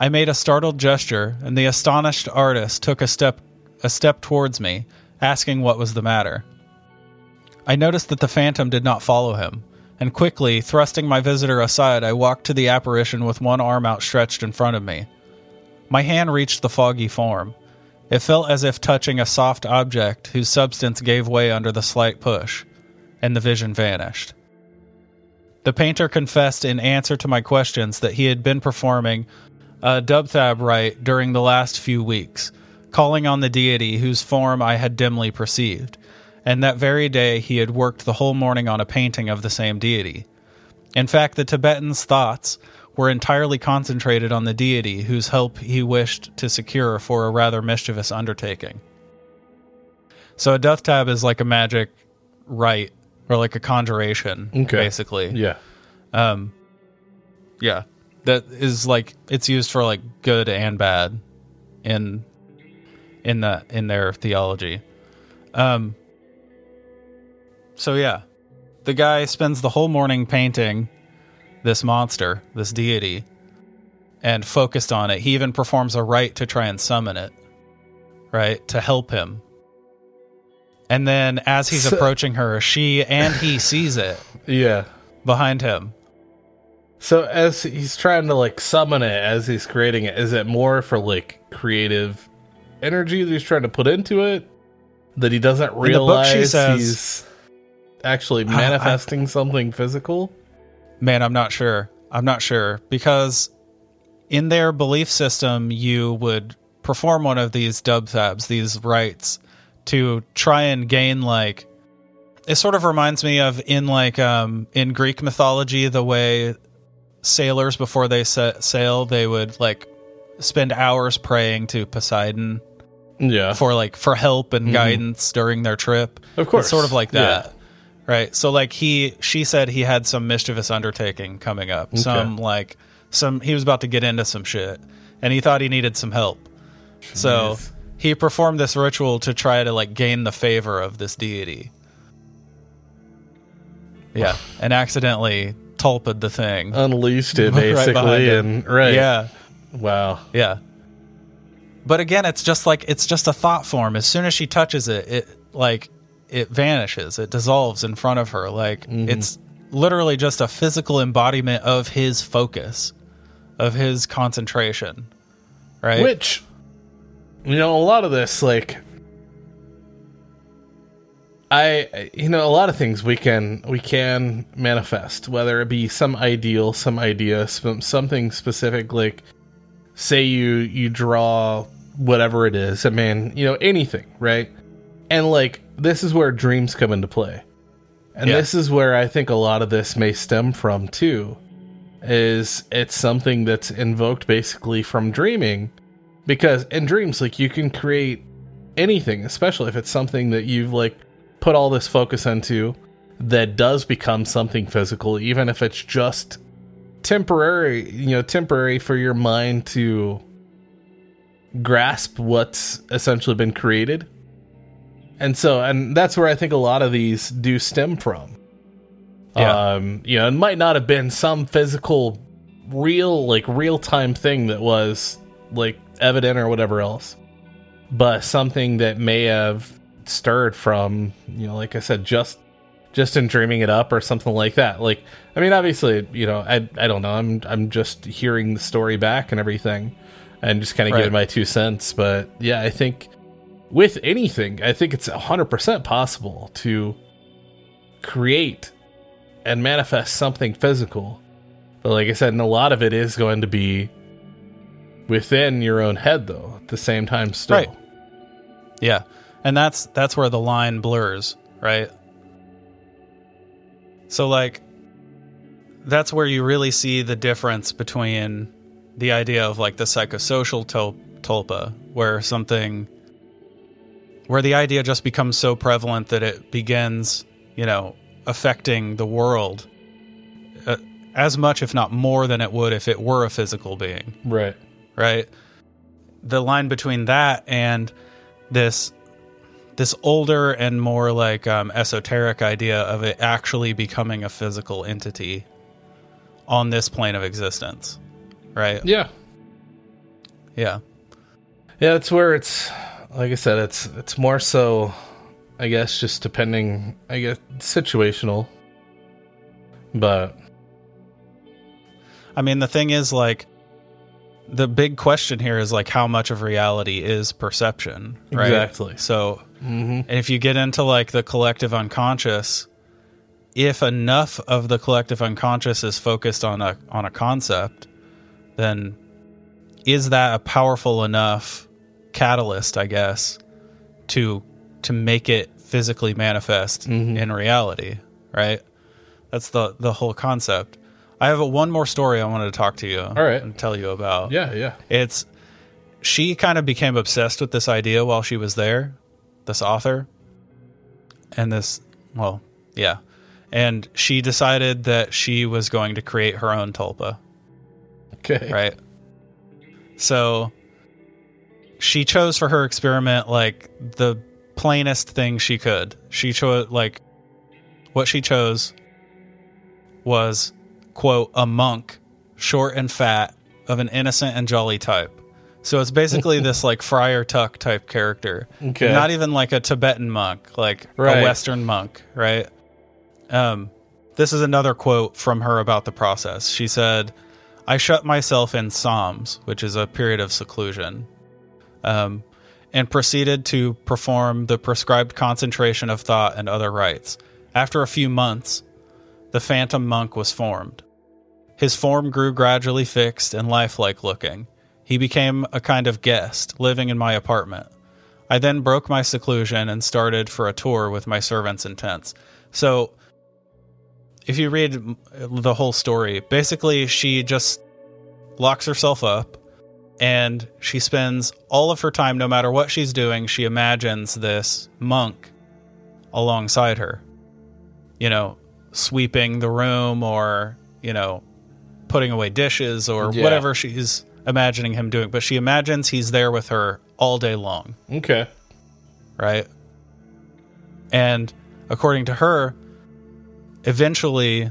I made a startled gesture, and the astonished artist took a step a step towards me, asking what was the matter. I noticed that the phantom did not follow him, and quickly, thrusting my visitor aside, I walked to the apparition with one arm outstretched in front of me. My hand reached the foggy form. It felt as if touching a soft object whose substance gave way under the slight push, and the vision vanished. The painter confessed in answer to my questions that he had been performing a dubthab rite during the last few weeks, calling on the deity whose form I had dimly perceived, and that very day he had worked the whole morning on a painting of the same deity. In fact, the Tibetan's thoughts were entirely concentrated on the deity whose help he wished to secure for a rather mischievous undertaking. So a dubthab is like a magic rite or like a conjuration, Okay. basically. Yeah. Um, yeah. That is like it's used for like good and bad in in the in their theology. Um so yeah. The guy spends the whole morning painting this monster, this deity, and focused on it. He even performs a rite to try and summon it, right? To help him. And then as he's approaching her, she and he sees it Yeah. behind him. So as he's trying to like summon it as he's creating it, is it more for like creative energy that he's trying to put into it that he doesn't realize says- he's actually I- manifesting something physical? Man, I'm not sure. I'm not sure because in their belief system, you would perform one of these dubthabs, these rites, to try and gain like. It sort of reminds me of in like um in Greek mythology the way sailors before they set sail they would like spend hours praying to Poseidon Yeah. for like for help and Mhm. guidance during their trip. Of course. It's sort of like Yeah. that. Right. So like he she said he had some mischievous undertaking coming up. Some like some he was about to get into some shit and he thought he needed some help. So he performed this ritual to try to like gain the favor of this deity. Yeah, and accidentally tulped the thing. Unleashed it Right basically and right. Yeah. Wow. Yeah. But again, it's just like it's just a thought form. As soon as she touches it, it like it vanishes. It dissolves in front of her. Like mm-hmm. it's literally just a physical embodiment of his focus, of his concentration. Right? Which, you know, a lot of this, like, I, you know, a lot of things we can we can manifest, whether it be some ideal, some idea, some, something specific. Like, say you you draw whatever it is, I mean, you know, anything, right? And like, this is where dreams come into play, and Yeah. this is where I think a lot of this may stem from too is it's something that's invoked basically from dreaming because in dreams like you can create anything especially if it's something that you've like put all this focus into that does become something physical even if it's just temporary you know temporary for your mind to grasp what's essentially been created and so and that's where i think a lot of these do stem from Yeah. um you know it might not have been some physical real like real time thing that was like evident or whatever else but something that may have stirred from you know like i said just just in dreaming it up or something like that like i mean obviously you know i i don't know i'm i'm just hearing the story back and everything and just kind of Right. giving my two cents but yeah i think with anything i think it's 100% possible to create and manifest something physical but like i said and a lot of it is going to be within your own head though at the same time still Right. Yeah. And that's that's where the line blurs, right? So like that's where you really see the difference between the idea of like the psychosocial tol- tulpa where something where the idea just becomes so prevalent that it begins, you know, affecting the world uh, as much if not more than it would if it were a physical being right right? The line between that and this this older and more like um, esoteric idea of it actually becoming a physical entity on this plane of existence, right? yeah Yeah, Yeah, that's where it's like I said, it's it's more so I guess just depending I guess situational. But I mean the thing is like the big question here is like how much of reality is perception, right? Exactly. So mhm. And if you get into like the collective unconscious, if enough of the collective unconscious is focused on a on a concept, then is that a powerful enough catalyst, I guess, to to make it physically manifest Mhm. in reality, right? That's the the whole concept. I have one more story I wanted to talk to you All right. and tell you about. yeah, yeah. It's she kind of became obsessed with this idea while she was there, this author. And this, well, yeah. And she decided that she was going to create her own tulpa. Okay. right? So she chose for her experiment like the plainest thing she could. She chose like what she chose was quote a monk, short and fat, of an innocent and jolly type. So it's basically this like Friar Tuck type character. Okay. Not even like a Tibetan monk, like Right. a Western monk, right? Um, this is another quote from her about the process. She said, I shut myself in tsams, which is a period of seclusion, um, and proceeded to perform the prescribed concentration of thought and other rites. After a few months, the phantom monk was formed. His form grew gradually fixed and lifelike looking. He became a kind of guest, living in my apartment. I then broke my seclusion and started for a tour with my servants and tents. So, if you read the whole story, basically she just locks herself up and she spends all of her time, no matter what she's doing, she imagines this monk alongside her. You know, sweeping the room or, you know, putting away dishes or Yeah. whatever she's imagining him doing. But she imagines he's there with her all day long Okay. right? And according to her, eventually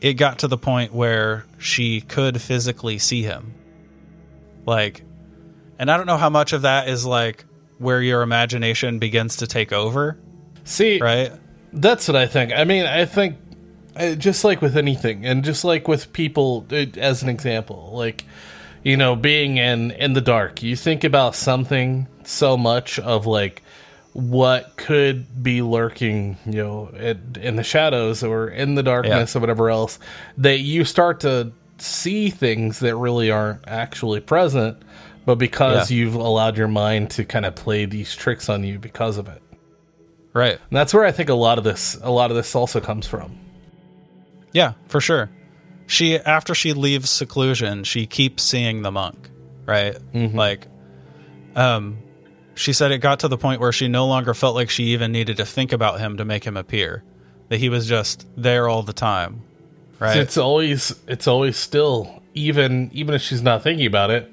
it got to the point where she could physically see him. Like, and I don't know how much of that is like where your imagination begins to take over, See, right? That's what I think. I mean, I think uh, just like with anything, and just like with people, uh, as an example, like you know, being in in the dark, you think about something so much of like what could be lurking, you know, in, in the shadows or in the darkness or whatever else, that you start to see things that really aren't actually present, but because Yeah. you've allowed your mind to kind of play these tricks on you because of it. Right. And that's where I think a lot of this a lot of this also comes from. Yeah, for sure. She after she leaves seclusion, she keeps seeing the monk, right? Like um she said it got to the point where she no longer felt like she even needed to think about him to make him appear. That he was just there all the time. Right? It's always it's always still even even if she's not thinking about it,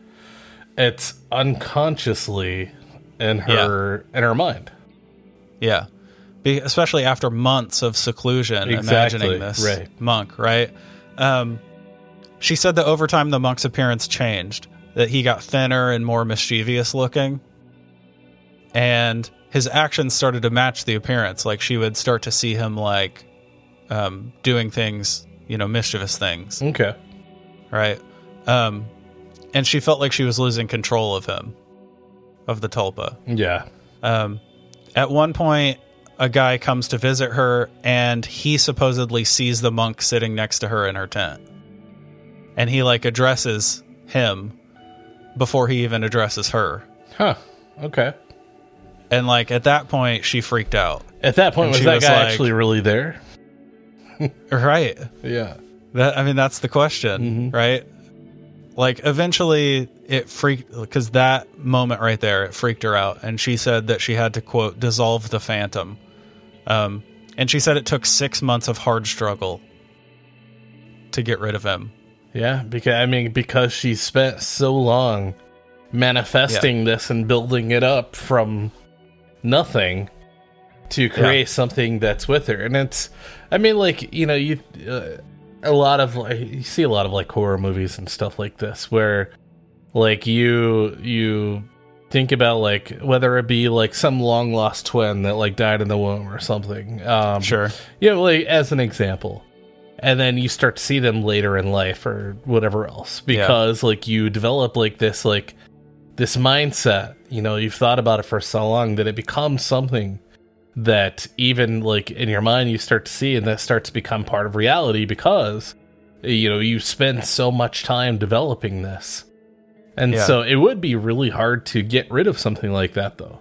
it's unconsciously in her in her mind. Yeah. Be, especially after months of seclusion, Exactly, imagining this right. monk, right? Um, she said that over time the monk's appearance changed, that he got thinner and more mischievous looking, and his actions started to match the appearance. Like she would start to see him like um, doing things, you know, mischievous things, Okay. right? Um, and she felt like she was losing control of him, of the tulpa. Yeah. Um, at one point, a guy comes to visit her, and he supposedly sees the monk sitting next to her in her tent, and he like addresses him before he even addresses her. Huh. Okay. And like at that point, she freaked out. At that point was that was guy like- actually really there? Right. Yeah. That I mean, that's the question, mm-hmm. right? Like eventually, it freaked because that moment right there, it freaked her out, and she said that she had to quote dissolve the phantom. Um, and she said it took six months of hard struggle to get rid of him. Yeah, because I mean because she spent so long manifesting this and building it up from nothing to create something that's with her. And it's I mean like, you know, you uh, a lot of like you see a lot of like horror movies and stuff like this where like you you think about like whether it be like some long lost twin that like died in the womb or something. Um Sure. you know, like as an example. And then you start to see them later in life or whatever else because like you develop like this like this mindset, you know, you've thought about it for so long that it becomes something that even like in your mind you start to see and that starts to become part of reality because you know, you spend so much time developing this. And Yeah. so it would be really hard to get rid of something like that though.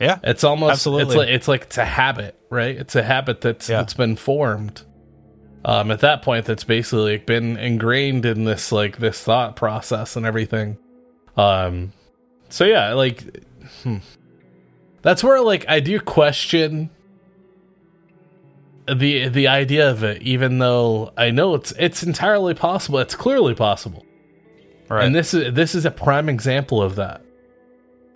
Yeah. It's almost Absolutely. it's like it's like it's a habit, right? It's a habit that's Yeah. that's been formed. Um, at that point, that's basically like been ingrained in this like this thought process and everything. Um, so yeah, like hmm. that's where like I do question the the idea of it, even though I know it's it's entirely possible. It's clearly possible Right. And this is this is a prime example of that.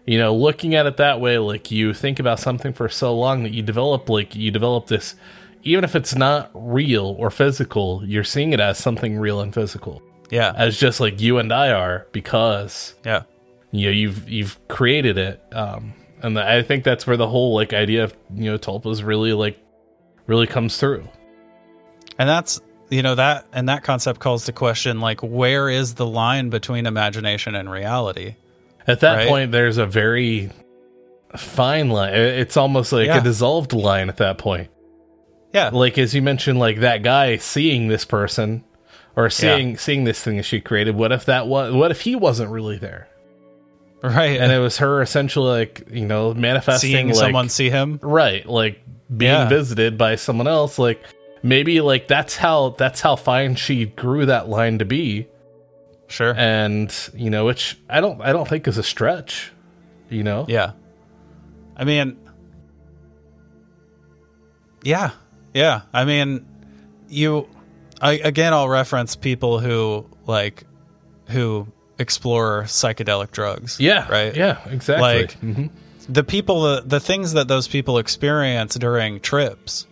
You know, looking at it that way, like you think about something for so long that you develop like you develop this even if it's not real or physical, you're seeing it as something real and physical. yeah. As just like you and I are because yeah. you know you've you've created it. Um and I think that's where the whole like idea of you know tulpas really like really comes through. And that's you know that and that concept calls to question like where is the line between imagination and reality? At that Right. point, there's a very fine line. It's almost like Yeah. a dissolved line at that point. Yeah. Like as you mentioned, like that guy seeing this person or seeing seeing this thing that she created. What if that was? What if he wasn't really there? Right. And it was her essentially like you know manifesting seeing like, someone see him. right, like being Yeah. visited by someone else. Like maybe like that's how that's how fine she grew that line to be. Sure. And you know, which I don't I don't think is a stretch. You know. Yeah. I mean, yeah, yeah. I mean, you, I, again, I'll reference people who like, who explore psychedelic drugs. Yeah. Right. Yeah. Exactly. Like- Mhm. The people, the, the things that those people experience during trips,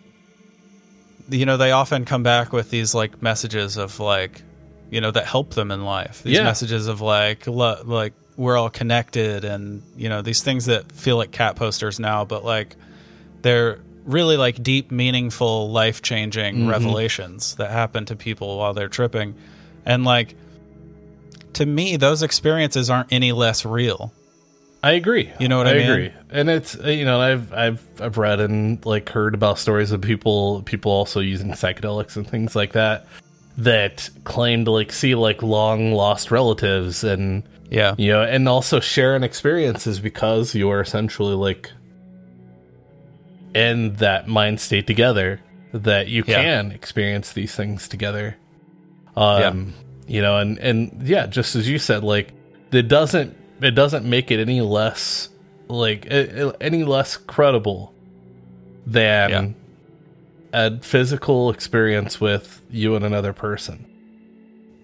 you know, they often come back with these like messages of like, you know, that help them in life. These Yeah. messages of like, lo- like we're all connected, and you know, these things that feel like cat posters now, but like they're really like deep, meaningful, life changing Mm-hmm. revelations that happen to people while they're tripping, and like to me, those experiences aren't any less real. I agree. You know what I mean? I agree. And it's uh, you know I've I've I've read and like heard about stories of people people also using psychedelics and things like that that claim to like see like long lost relatives and Yeah. you know and also sharing experiences because you are essentially like in that mind state together that you Yeah. can experience these things together um you know and and yeah just as you said like it doesn't it doesn't make it any less like a- a- any less credible than Yeah. a physical experience with you and another person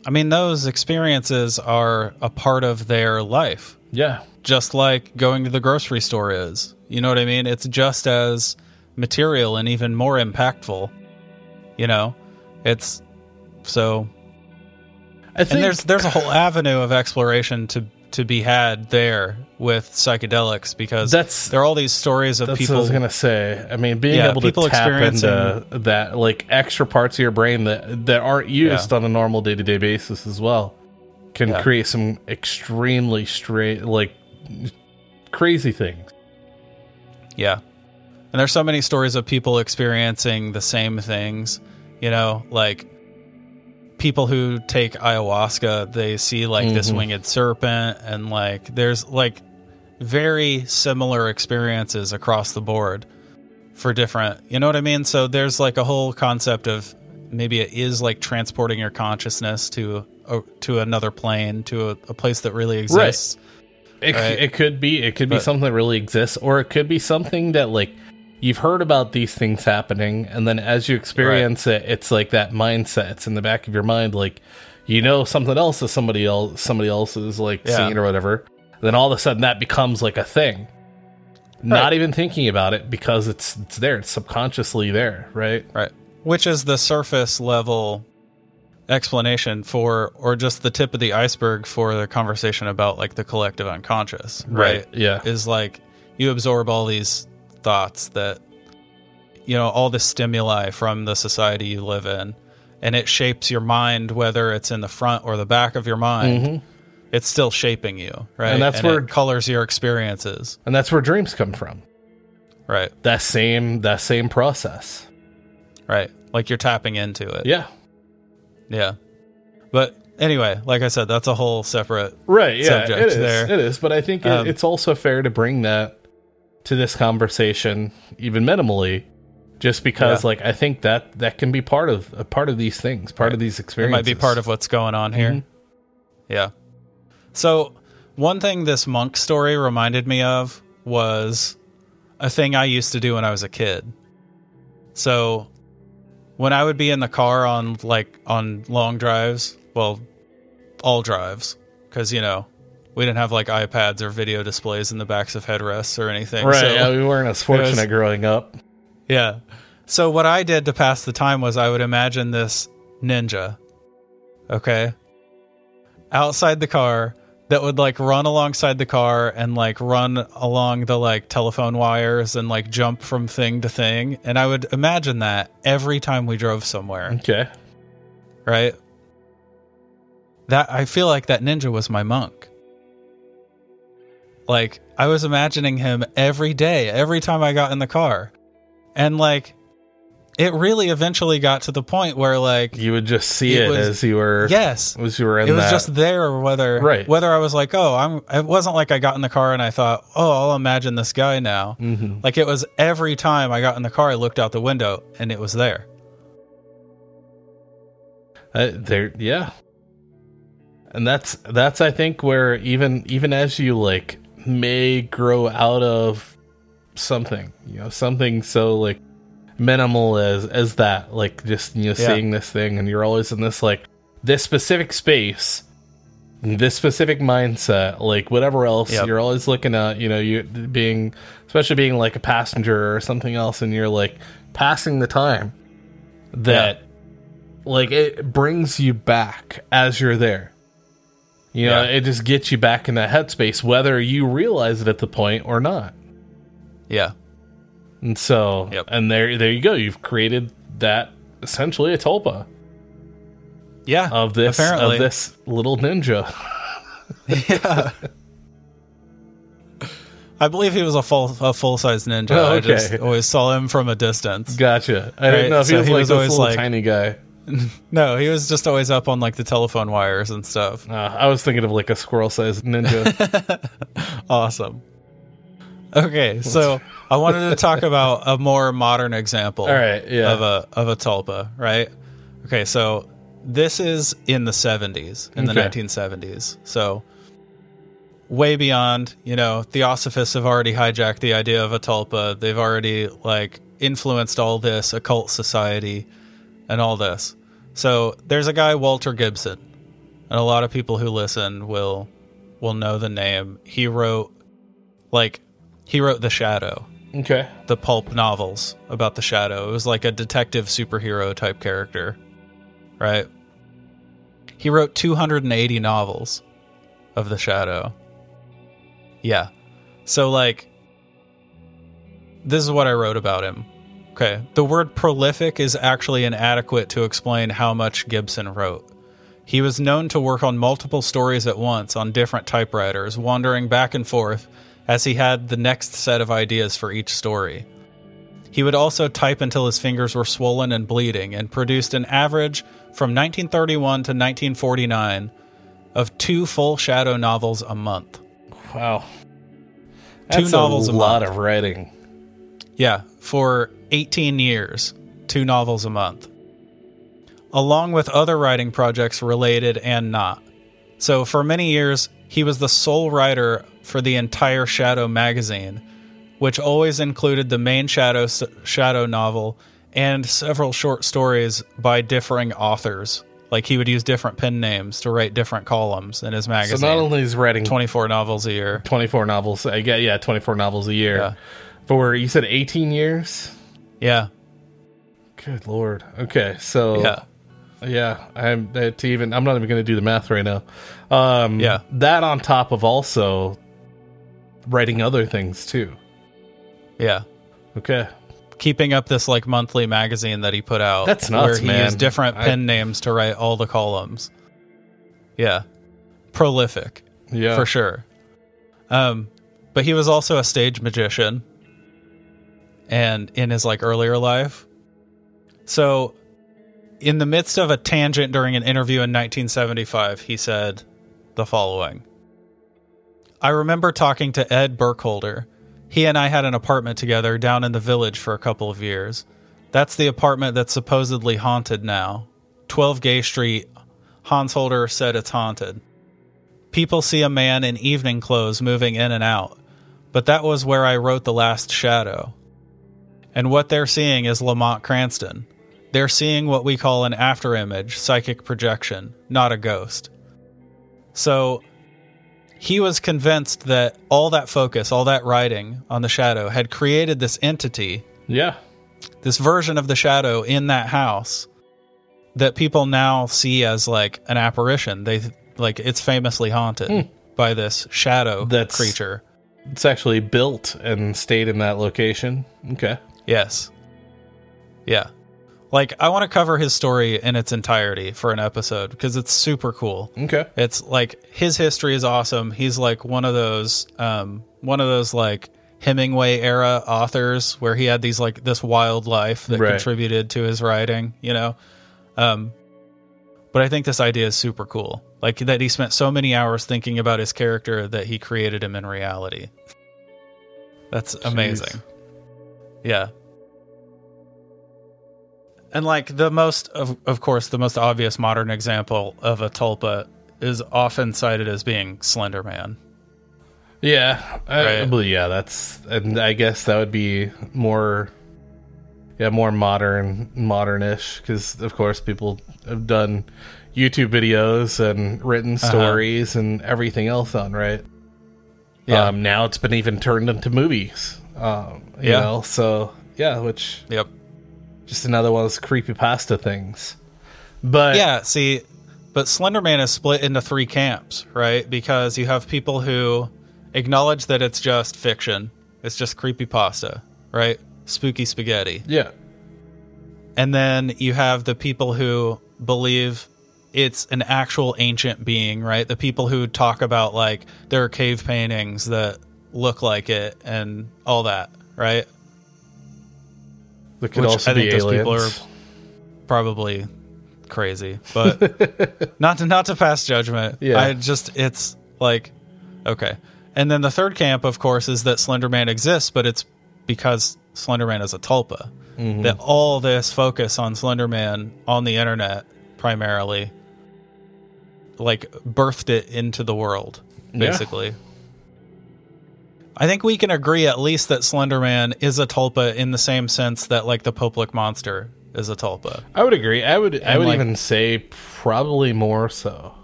I mean, those experiences are a part of their life, yeah just like going to the grocery store is. You know what I mean? It's just as material and even more impactful. You know, it's so. i think And there's there's a whole avenue of exploration to to be had there with psychedelics because That's- there are all these stories of That's people. what I was gonna say. I mean, being Yeah, able to people tap into that like extra parts of your brain that that aren't used on a normal day to day basis as well can Yeah. create some extremely straight like crazy things. Yeah. And there's so many stories of people experiencing the same things, you know, like people who take ayahuasca, they see like this Mhm. winged serpent and like there's like very similar experiences across the board for different, you know what I mean? So there's like a whole concept of maybe it is like transporting your consciousness to a, to another plane, to a, a place that really exists. It, Right. it could be it could be But- something that really exists, or it could be something that like you've heard about these things happening, and then as you experience it, it's like that mindset. It's in the back of your mind, like you know something else is somebody else somebody else is like Yeah. seeing or whatever. Then all of a sudden that becomes like a thing. Not even thinking about it because it's it's there, it's subconsciously there, right? Right. Which is the surface level explanation for, or just the tip of the iceberg for the conversation about like the collective unconscious, right? Yeah. Is like you absorb all these thoughts that, you know, all the stimuli from the society you live in, and it shapes your mind, whether it's in the front or the back of your mind. It's still shaping you, right? Mm-hmm. And that's where- it colors your experiences, And that's where dreams come from. right? That same that same process. Right. Like you're tapping into it. Yeah. Yeah. But anyway, like I said, that's a whole separate. right yeah subject it is there. it is but i think it, Um, it's also fair to bring that to this conversation even minimally just because Yeah. like i think that that can be part of a part of these things part of these It experiences might be part of what's going on here. Mhm. Yeah. So, one thing this monk story reminded me of was a thing I used to do when I was a kid. So, when I would be in the car on like on long drives, well, all drives, because you know we didn't have like iPads or video displays in the backs of headrests or anything. Right. so- yeah, we weren't as fortunate was- growing up. yeah. So what I did to pass the time was I would imagine this ninja, okay, outside the car that would like run alongside the car and like run along the like telephone wires and like jump from thing to thing. And I would imagine that every time we drove somewhere, Okay. right? That I feel like that ninja was my monk. Like I was imagining him every day, every time I got in the car. And like it really eventually got to the point where like You would just see It it, was- as you were. yes, As you were in it was that. just there whether Right. whether I was like, "Oh, I'm it wasn't like I got in the car and I thought, "Oh, I'll imagine this guy now." Mhm. Like it was every time I got in the car, I looked out the window and it was there. Uh, there, yeah. And that's that's I think where even even as you like may grow out of something, you know, something so like minimal as as that, like just you know Yeah. seeing this thing, and you're always in this like this specific space, this specific mindset, like whatever else, Yep. you're always looking at, you know, you being especially being like a passenger or something else, and you're like passing the time that like it brings you back as you're there. You know, Yeah. it just gets you back in that headspace, whether you realize it at the point or not. Yeah. And so, Yep. and there, there you go. You've created that essentially a tulpa Yeah. of this apparently. of this little ninja. yeah. I believe he was a full a full size ninja. Oh, I just always saw him from a distance. Gotcha. I Right, didn't know if so he was he like was this little like- tiny guy. No, he was just always up on like the telephone wires and stuff. Uh, I was thinking of like a squirrel sized ninja. Awesome. Okay, so I wanted to talk about a more modern example. All right, yeah. Of a of a tulpa, right? Okay, so this is in the 70s, in the 1970s. So way beyond, you know, theosophists have already hijacked the idea of a tulpa. They've already like influenced all this occult society and all this. So there's a guy Walter Gibson, and a lot of people who listen will will know the name. He wrote like he wrote The Shadow, okay. the pulp novels about the Shadow. It was like a detective superhero type character, right? He wrote 280 novels of the Shadow. Yeah. So like this is what I wrote about him. Okay. The word prolific is actually inadequate to explain how much Gibson wrote. He was known to work on multiple stories at once on different typewriters, wandering back and forth as he had the next set of ideas for each story. He would also type until his fingers were swollen and bleeding and produced an average from 1931 to 1949 of two full shadow novels a month. Wow. Two novels a a lot month. of writing. Yeah, for 18 years, two novels a month. Along with other writing projects related and not. So, for many years, he was the sole writer for the entire Shadow magazine, which always included the main Shadow Shadow novel and several short stories by differing authors. Like he would use different pen names to write different columns in his magazine. So not only is writing 24 novels a year. 24 novels, I get yeah, 24 novels a year. Yeah. For you said 18 years? Yeah. Good lord. Okay, so Yeah. yeah, I'm to even. I'm not even going to do the math right now. Um, Yeah. that on top of also writing other things too. Yeah. Okay, keeping up this like monthly magazine that he put out. That's nuts, where he man. used different I- pen names to write all the columns. Yeah, prolific yeah, for sure. Um, but he was also a stage magician, and in his like earlier life. So, in the midst of a tangent during an interview in 1975, he said the following. I remember talking to Ed Burkholder. He and I had an apartment together down in the village for a couple of years. That's the apartment that's supposedly haunted now. 12 Gay Street. Hans Holzer said it's haunted. People see a man in evening clothes moving in and out, but that was where I wrote The Last Shadow. And what they're seeing is Lamont Cranston. They're seeing what we call an afterimage, psychic projection, not a ghost. So, he was convinced that all that focus, all that writing on the shadow had created this entity, Yeah. this version of the shadow in that house that people now see as like an apparition. They like it's famously haunted hmm. by this shadow. That's- creature. It's actually built and stayed in that location. Okay. Yes. Yeah. Like I want to cover his story in its entirety for an episode because it's super cool. Okay. It's like his history is awesome. He's like one of those um one of those like Hemingway era authors where he had these like this wild life that Right. contributed to his writing, you know. Um but I think this idea is super cool. Like that he spent so many hours thinking about his character that he created him in reality. That's amazing. Yeah. And like the most of of course the most obvious modern example of a tulpa is often cited as being Slender Man. Yeah, I, Right. believe yeah, that's and I guess that would be more, yeah, more modern, modernish because of course people have done YouTube videos and written Uh-huh. stories and everything else on right. Yeah. Um, now it's been even turned into movies. Um, you Yeah. know, so yeah, which Yep. just another one of those creepy pasta things. But Yeah, see, but Slenderman is split into three camps, right? Because you have people who acknowledge that it's just fiction. It's just creepy pasta, right? Spooky spaghetti. yeah, And then you have the people who believe it's an actual ancient being, right? The people who talk about like there are cave paintings that look like it and all that, right? could Which also I think be those people are probably crazy, but not to not to pass judgment. Yeah. I just it's like okay. And then the third camp, of course, is that Slenderman exists, but it's because Slenderman is a tulpa. Mm-hmm. That all this focus on Slenderman on the internet primarily like birthed it into the world, Yeah. Basically. I think we can agree at least that Slenderman is a tulpa in the same sense that like the Pope Lick monster is a tulpa. I would agree. I would. I would like- even say probably more so.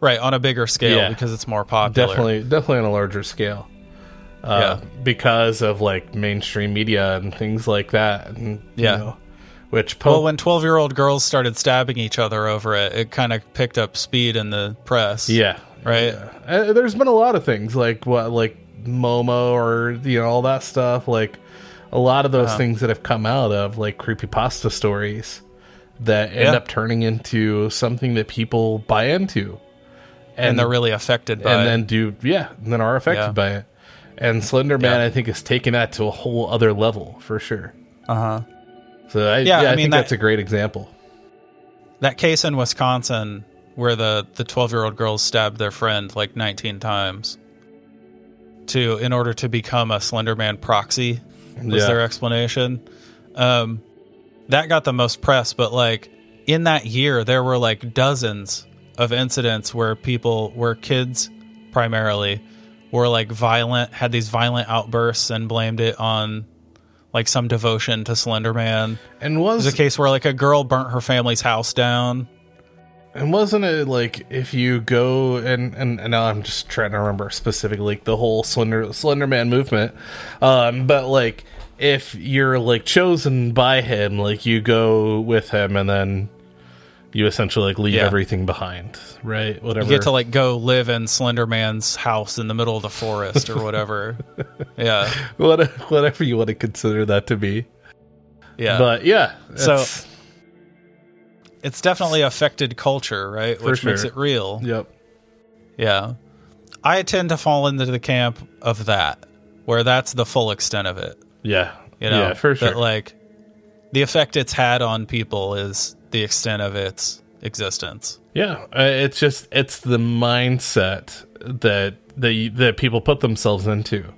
Right, on a bigger scale Yeah. because it's more popular. Definitely, definitely on a larger scale. Uh, Yeah. because of like mainstream media and things like that. And, you Yeah. know, which po- Well, when 12 year old girls started stabbing each other over it, it kind of picked up speed in the press. yeah, Right? Uh, there's been a lot of things like what like Momo or you know all that stuff. Like a lot of Uh-huh. those things that have come out of like creepy pasta stories that end Yeah. up turning into something that people buy into. And, they're really affected by and it. then do yeah, and then are affected Yeah. by it. And Slender Man, Yeah. I think, has taken that to a whole other level for sure. Uh huh. So I, Yeah, I I, mean, think that- that's a great example. That case in Wisconsin where the the 12 year old girls stabbed their friend like 19 times to in order to become a Slenderman proxy was Yeah. their explanation. Um, that got the most press, but like in that year, there were like dozens of incidents where people, where kids primarily, were like violent, had these violent outbursts and blamed it on like some devotion to Slenderman. And was There's a case where like a girl burnt her family's house down. And wasn't it like if you go and, and and now I'm just trying to remember specifically like the whole Slender Slender Man movement, um, but like if you're like chosen by him, like you go with him and then you essentially like leave Yeah. everything behind, right? Whatever. You get to like go live in Slenderman's house in the middle of the forest or whatever. yeah. what, whatever you want to consider that to be. Yeah. But yeah, So- it's- definitely affected culture, right? For Which makes it real. yep. Yeah. I tend to fall into the camp of that, where that's the full extent of it. Yeah. You know, yeah, for sure. That like the effect it's had on people is the extent of its existence. Yeah, it's just it's the mindset that the that people put themselves into,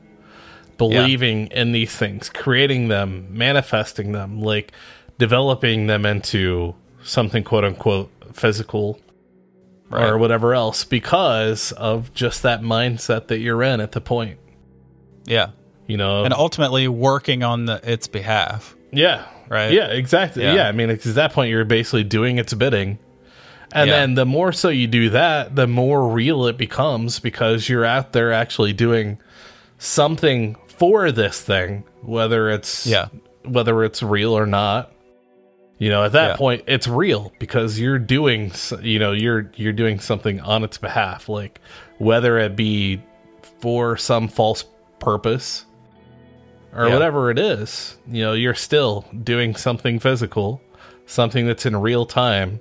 believing in these things, creating them, manifesting them, like developing them into something quote unquote physical Right. or whatever else because of just that mindset that you're in at the point. Yeah. You know, And ultimately working on the, its behalf. yeah, Right? Yeah, exactly. Yeah. Yeah, I mean, at that point, you're basically doing its bidding, And Yeah. then the more so you do that, the more real it becomes because you're out there actually doing something for this thing, whether it's Yeah. whether it's real or not. You know, at that Yeah. point, it's real because you're doing, you know, you're you're doing something on its behalf, like whether it be for some false purpose or Yeah. whatever it is. You know, you're still doing something physical, something that's in real time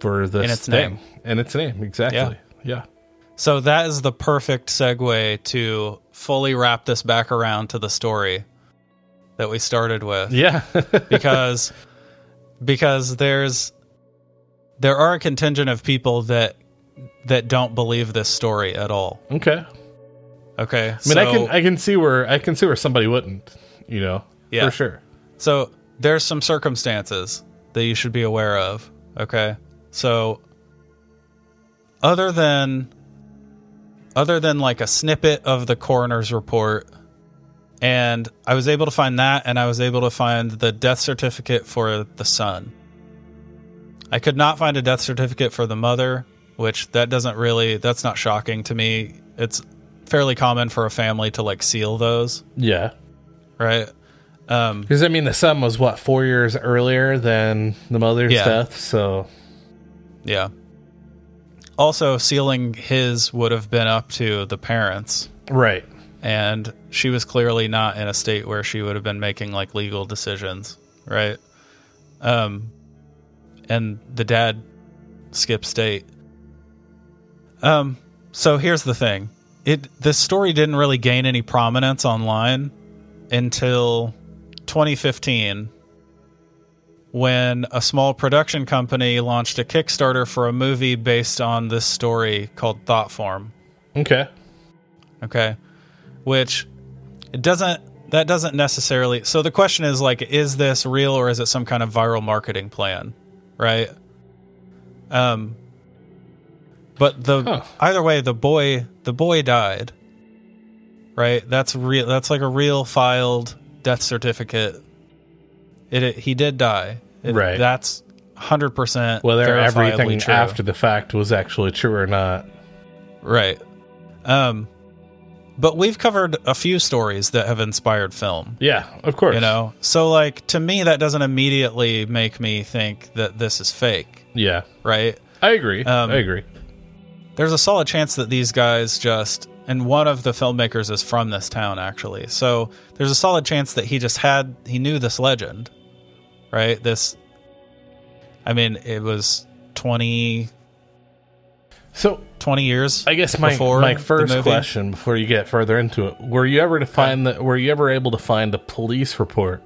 for this In its thing. name. In its name, exactly. Yeah. So that is the perfect segue to fully wrap this back around to the story that we started with. Yeah. because because there's there are a contingent of people that that don't believe this story at all. okay. Okay. I mean, I can I can see where I can see where somebody wouldn't, you know, Yeah. for sure. So there's some circumstances that you should be aware of. Okay. So other than other than like a snippet of the coroner's report and I was able to find that and I was able to find the death certificate for the son. I could not find a death certificate for the mother, which that doesn't really that's not shocking to me. It's fairly common for a family to like seal those, Yeah, right? Um because I mean, the son was what four years earlier than the mother's Yeah. death, so Yeah. Also, sealing his would have been up to the parents, right. And she was clearly not in a state where she would have been making like legal decisions, right? Um, and the dad skipped state. Um, so here's the thing: it this story didn't really gain any prominence online until 2015 when a small production company launched a Kickstarter for a movie based on this story called Thought Form. Okay. Okay. Which it doesn't that doesn't necessarily so the question is like is this real or is it some kind of viral marketing plan? Right? Um but the Huh. either way the boy the boy died. Right? That's real that's like a real filed death certificate. It, it he did die. It- Right. That's 100% Whether everything true. after the fact was actually true or not. Right. Um but we've covered a few stories that have inspired film, Yeah, of course. you know. So like to me that doesn't immediately make me think that this is fake, Yeah, right? I agree. Um, I agree. There's a solid chance that these guys just and one of the filmmakers is from this town actually. So there's a solid chance that he just had he knew this legend. Right? This I mean, it was 20 So 20 years I guess my my the first question before you get further into it: Were you ever to find that? Were you ever able to find a police report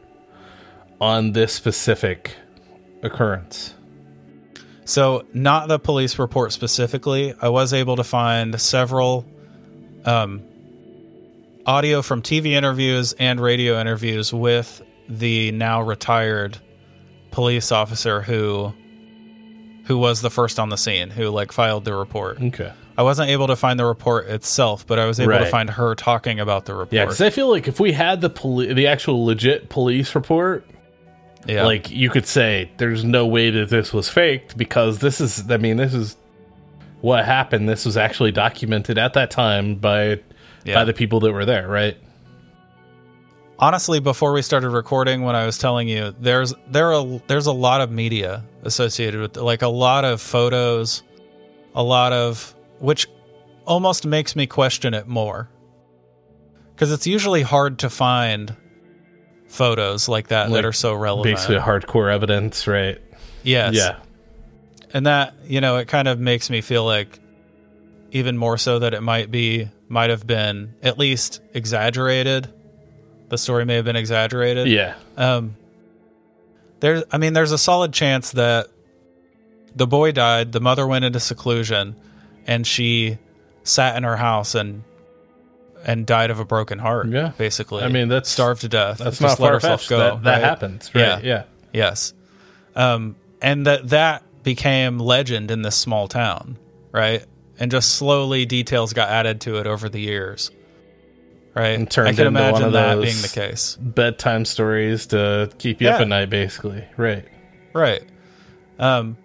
on this specific occurrence? So, not the police report specifically. I was able to find several um, audio from TV interviews and radio interviews with the now retired police officer who who was the first on the scene, who like filed the report. Okay. I wasn't able to find the report itself, but I was able to find her talking about the report. Yeah, because I feel like if we had the poli- the actual legit police report, yeah. like you could say, there's no way that this was faked because this is. I mean, this is what happened. This was actually documented at that time by yeah. by the people that were there, right? Honestly before we started recording when i was telling you there's there are there's a lot of media associated with like a lot of photos a lot of which almost makes me question it more because it's usually hard to find photos like that Like, that are so relevant Basically, hardcore evidence, right? yes Yeah. and that you know it kind of makes me feel like even more so that it might be might have been at least exaggerated the story may have been exaggerated Yeah. um, there's, I mean, there's a solid chance that the boy died, the mother went into seclusion, and she sat in her house and and died of a broken heart. Yeah. basically. I mean, that's- starved to death. That's Just not let herself go. That, that right? happens, right? Yeah. Yeah. Yes, um, and that that became legend in this small town, right? And just slowly details got added to it over the years. Right, And turned I can into one imagine of that those- being the case. Bedtime stories to keep you up at night, basically. Right. Right. Um,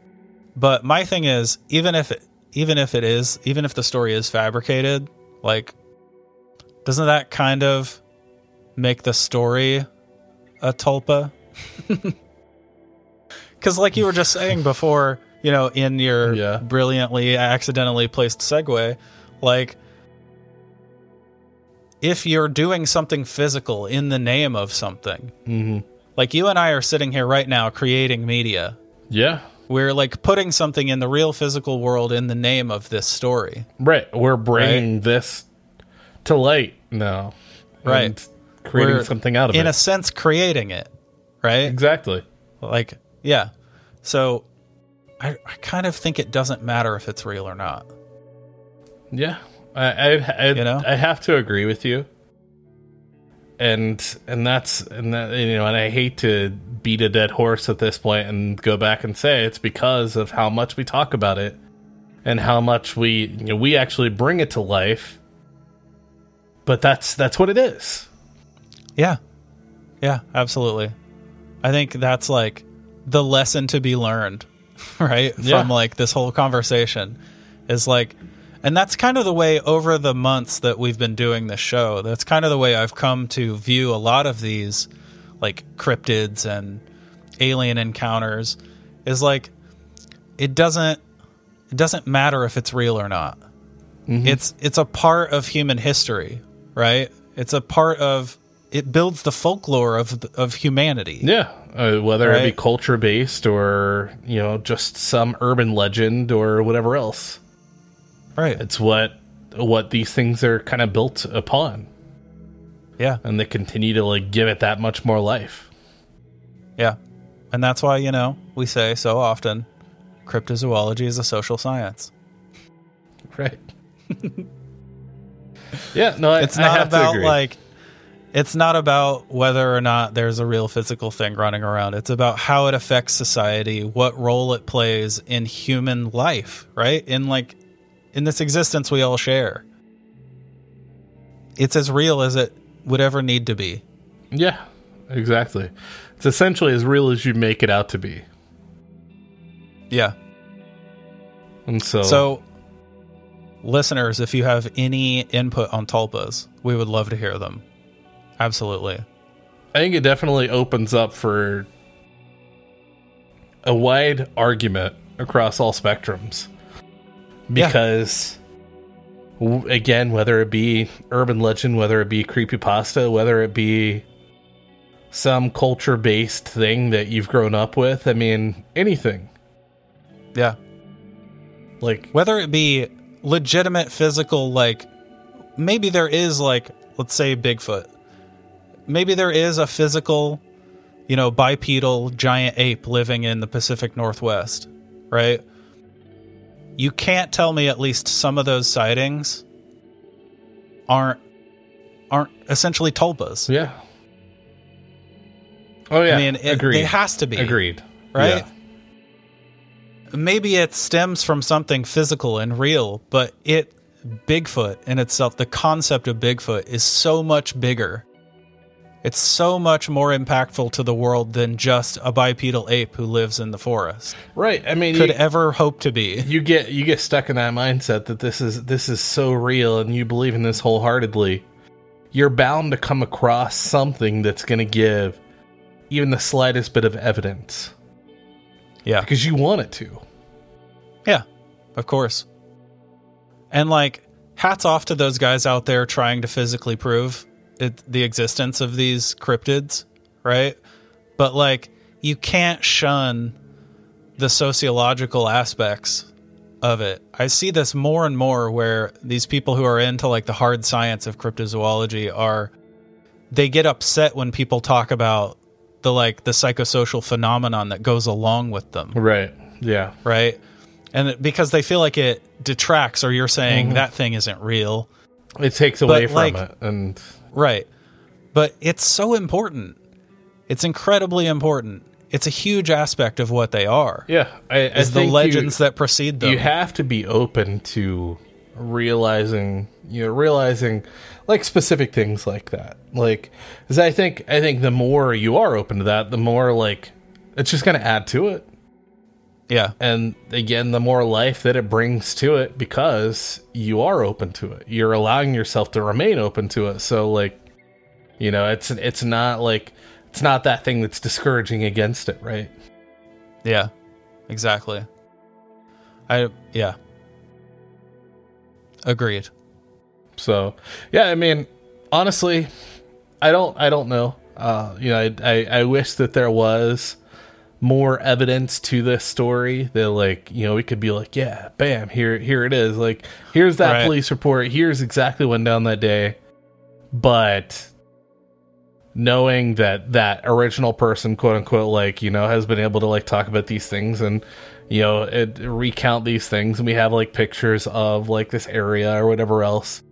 but my thing is, even if it, even if it is, even if the story is fabricated, like, doesn't that kind of make the story a tulpa? Because, like you were just saying before, you know, in your Yeah. brilliantly accidentally placed segue, like, if you're doing something physical in the name of something, Mm-hmm. like you and I are sitting here right now creating media, Yeah. we're like putting something in the real physical world in the name of this story. Right. We're bringing this to light now. Right. Creating We're, something out of in it. In a sense, creating it, right? exactly. Like, yeah. So, I, I kind of think it doesn't matter if it's real or not. Yeah, I, I, I, You know? I have to agree with you, and and that's and that you know, and I hate to beat a dead horse at this point and go back and say it's because of how much we talk about it and how much we you know we actually bring it to life. But that's that's what it is. Yeah. Yeah, absolutely. I think that's like the lesson to be learned, right? Yeah. From like this whole conversation is like and that's kind of the way over the months that we've been doing this show. That's kind of the way I've come to view a lot of these like cryptids and alien encounters is like it doesn't it doesn't matter if it's real or not. It's it's a part of human history, right? It's a part of it builds the folklore of of humanity. Yeah, uh, whether it be culture based or you know just some urban legend or whatever else. Right. It's what what these things are kind of built upon. Yeah. and they continue to like give it that much more life. Yeah. And that's why, you know, we say so often cryptozoology is a social science. Right. yeah, no, I, It's not about like it's not about whether or not there's a real physical thing running around. It's about how it affects society, what role it plays in human life, right? In like in this existence we all share. It's as real as it would ever need to be. yeah, exactly. It's essentially as real as you make it out to be, Yeah. and so So, listeners, if you have any input on tulpas, we would love to hear them. Absolutely. I think it definitely opens up for a wide argument across all spectrums. Yeah. Because, w again, whether it be urban legend, whether it be creepy pasta, whether it be some culture based thing that you've grown up with, I mean, anything. Yeah. Like, Whether it be legitimate physical, like maybe there is, like, let's say Bigfoot. Maybe there is a physical, you know, bipedal giant ape living in the Pacific Northwest, right? You can't tell me at least some of those sightings aren't aren't essentially tulpas. yeah. Oh, yeah. I mean, it, agreed. it has to be. Agreed. right? Yeah. Maybe it stems from something physical and real, but it Bigfoot in itself, the concept of Bigfoot is so much bigger. It's so much more impactful to the world than just a bipedal ape who lives in the forest Right. I mean, could you- ever hope to be. you get you get stuck in that mindset that this is this is so real and you believe in this wholeheartedly you're bound to come across something that's going to give even the slightest bit of evidence Yeah. because you want it to Yeah, of course. And like, hats off to those guys out there trying to physically prove it, the existence of these cryptids, right? But like, you can't shun the sociological aspects of it. I see this more and more where these people who are into like the hard science of cryptozoology are they get upset when people talk about the like the psychosocial phenomenon that goes along with them right yeah right? And it- because they feel like it detracts, or you're saying Mm-hmm. that thing isn't real, it takes away from like- it and right? But it's so important. It's incredibly important. It's a huge aspect of what they are. yeah i, I is the think you- legends that precede them. you have to be open to realizing you know realizing like specific things like that like because i think i think the more you are open to that the more like it's just going to add to it Yeah. and again the more life that it brings to it because you are open to it you're allowing yourself to remain open to it so like you know it's it's not like it's not that thing that's discouraging against it right Yeah. Exactly. I yeah. Agreed. so yeah i mean honestly i don't i don't know uh you know i i, I wish that there was more evidence to this story that like you know we could be like yeah bam here here it is. Like here's that Right. police report. Here's exactly what went down that day. But knowing that that original person quote unquote like you know has been able to like talk about these things and you know it, recount these things and we have like pictures of like this area or whatever else.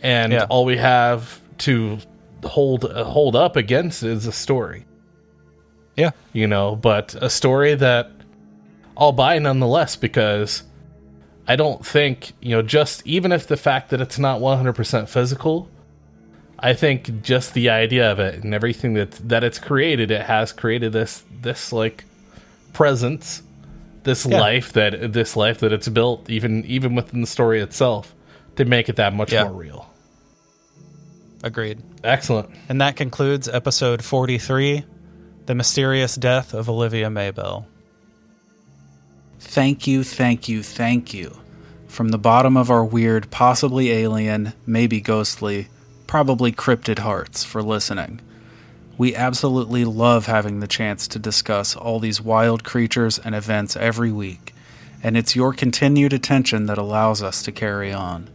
And Yeah. all we have to hold hold up against is a story Yeah. you know, but a story that I'll buy nonetheless because I don't think, you know, just even if the fact that it's not 100% physical, I think just the idea of it and everything that that it's created, it has created this this like presence, this Yeah. life that this life that it's built even even within the story itself to make it that much Yeah. more real. Agreed. Excellent. And that concludes episode 43 The Mysterious Death of Olivia Maybell. Thank you, thank you, thank you. From the bottom of our weird, possibly alien, maybe ghostly, probably cryptid hearts for listening. We absolutely love having the chance to discuss all these wild creatures and events every week, and it's your continued attention that allows us to carry on.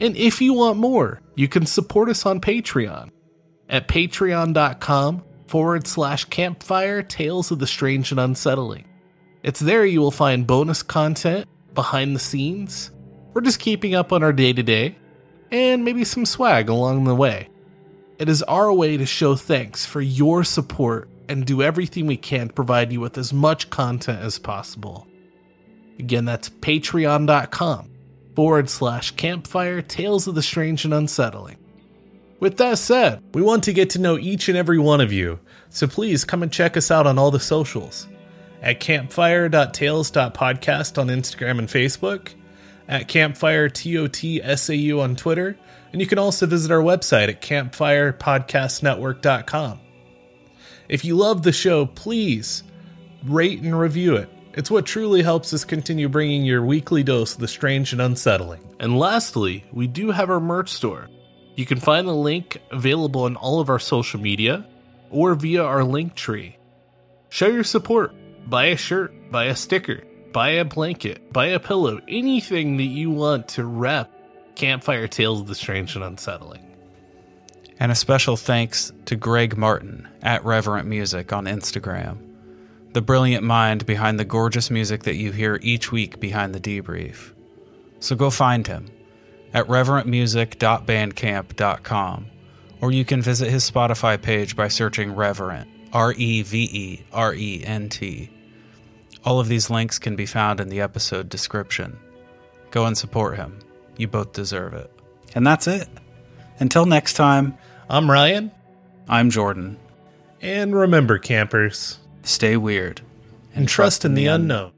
And if you want more, you can support us on Patreon at patreon.com forward slash campfire tales of the strange and unsettling. It's there you will find bonus content, behind the scenes, or just keeping up on our day to day, and maybe some swag along the way. It is our way to show thanks for your support and do everything we can to provide you with as much content as possible. Again, that's patreon.com forward slash campfire tales of the strange and unsettling. With that said, we want to get to know each and every one of you, so please come and check us out on all the socials at campfire.tales.podcast on Instagram and Facebook, at campfire TOTSAU on Twitter, and you can also visit our website at campfirepodcastnetwork.com. If you love the show, please rate and review it. It's what truly helps us continue bringing your weekly dose of the strange and unsettling. And lastly, we do have our merch store. You can find the link available on all of our social media or via our link tree. Show your support. Buy a shirt, buy a sticker, buy a blanket, buy a pillow, anything that you want to rep Campfire Tales of the Strange and Unsettling. And a special thanks to Greg Martin at Reverent Music on Instagram, the brilliant mind behind the gorgeous music that you hear each week behind the debrief. So go find him at reverentmusic.bandcamp.com, or you can visit his Spotify page by searching Reverent, R E V E R E N T. All of these links can be found in the episode description. Go and support him. You both deserve it. And that's it. Until next time, I'm Ryan, I'm Jordan. and remember, campers, Stay weird and trust in the unknown.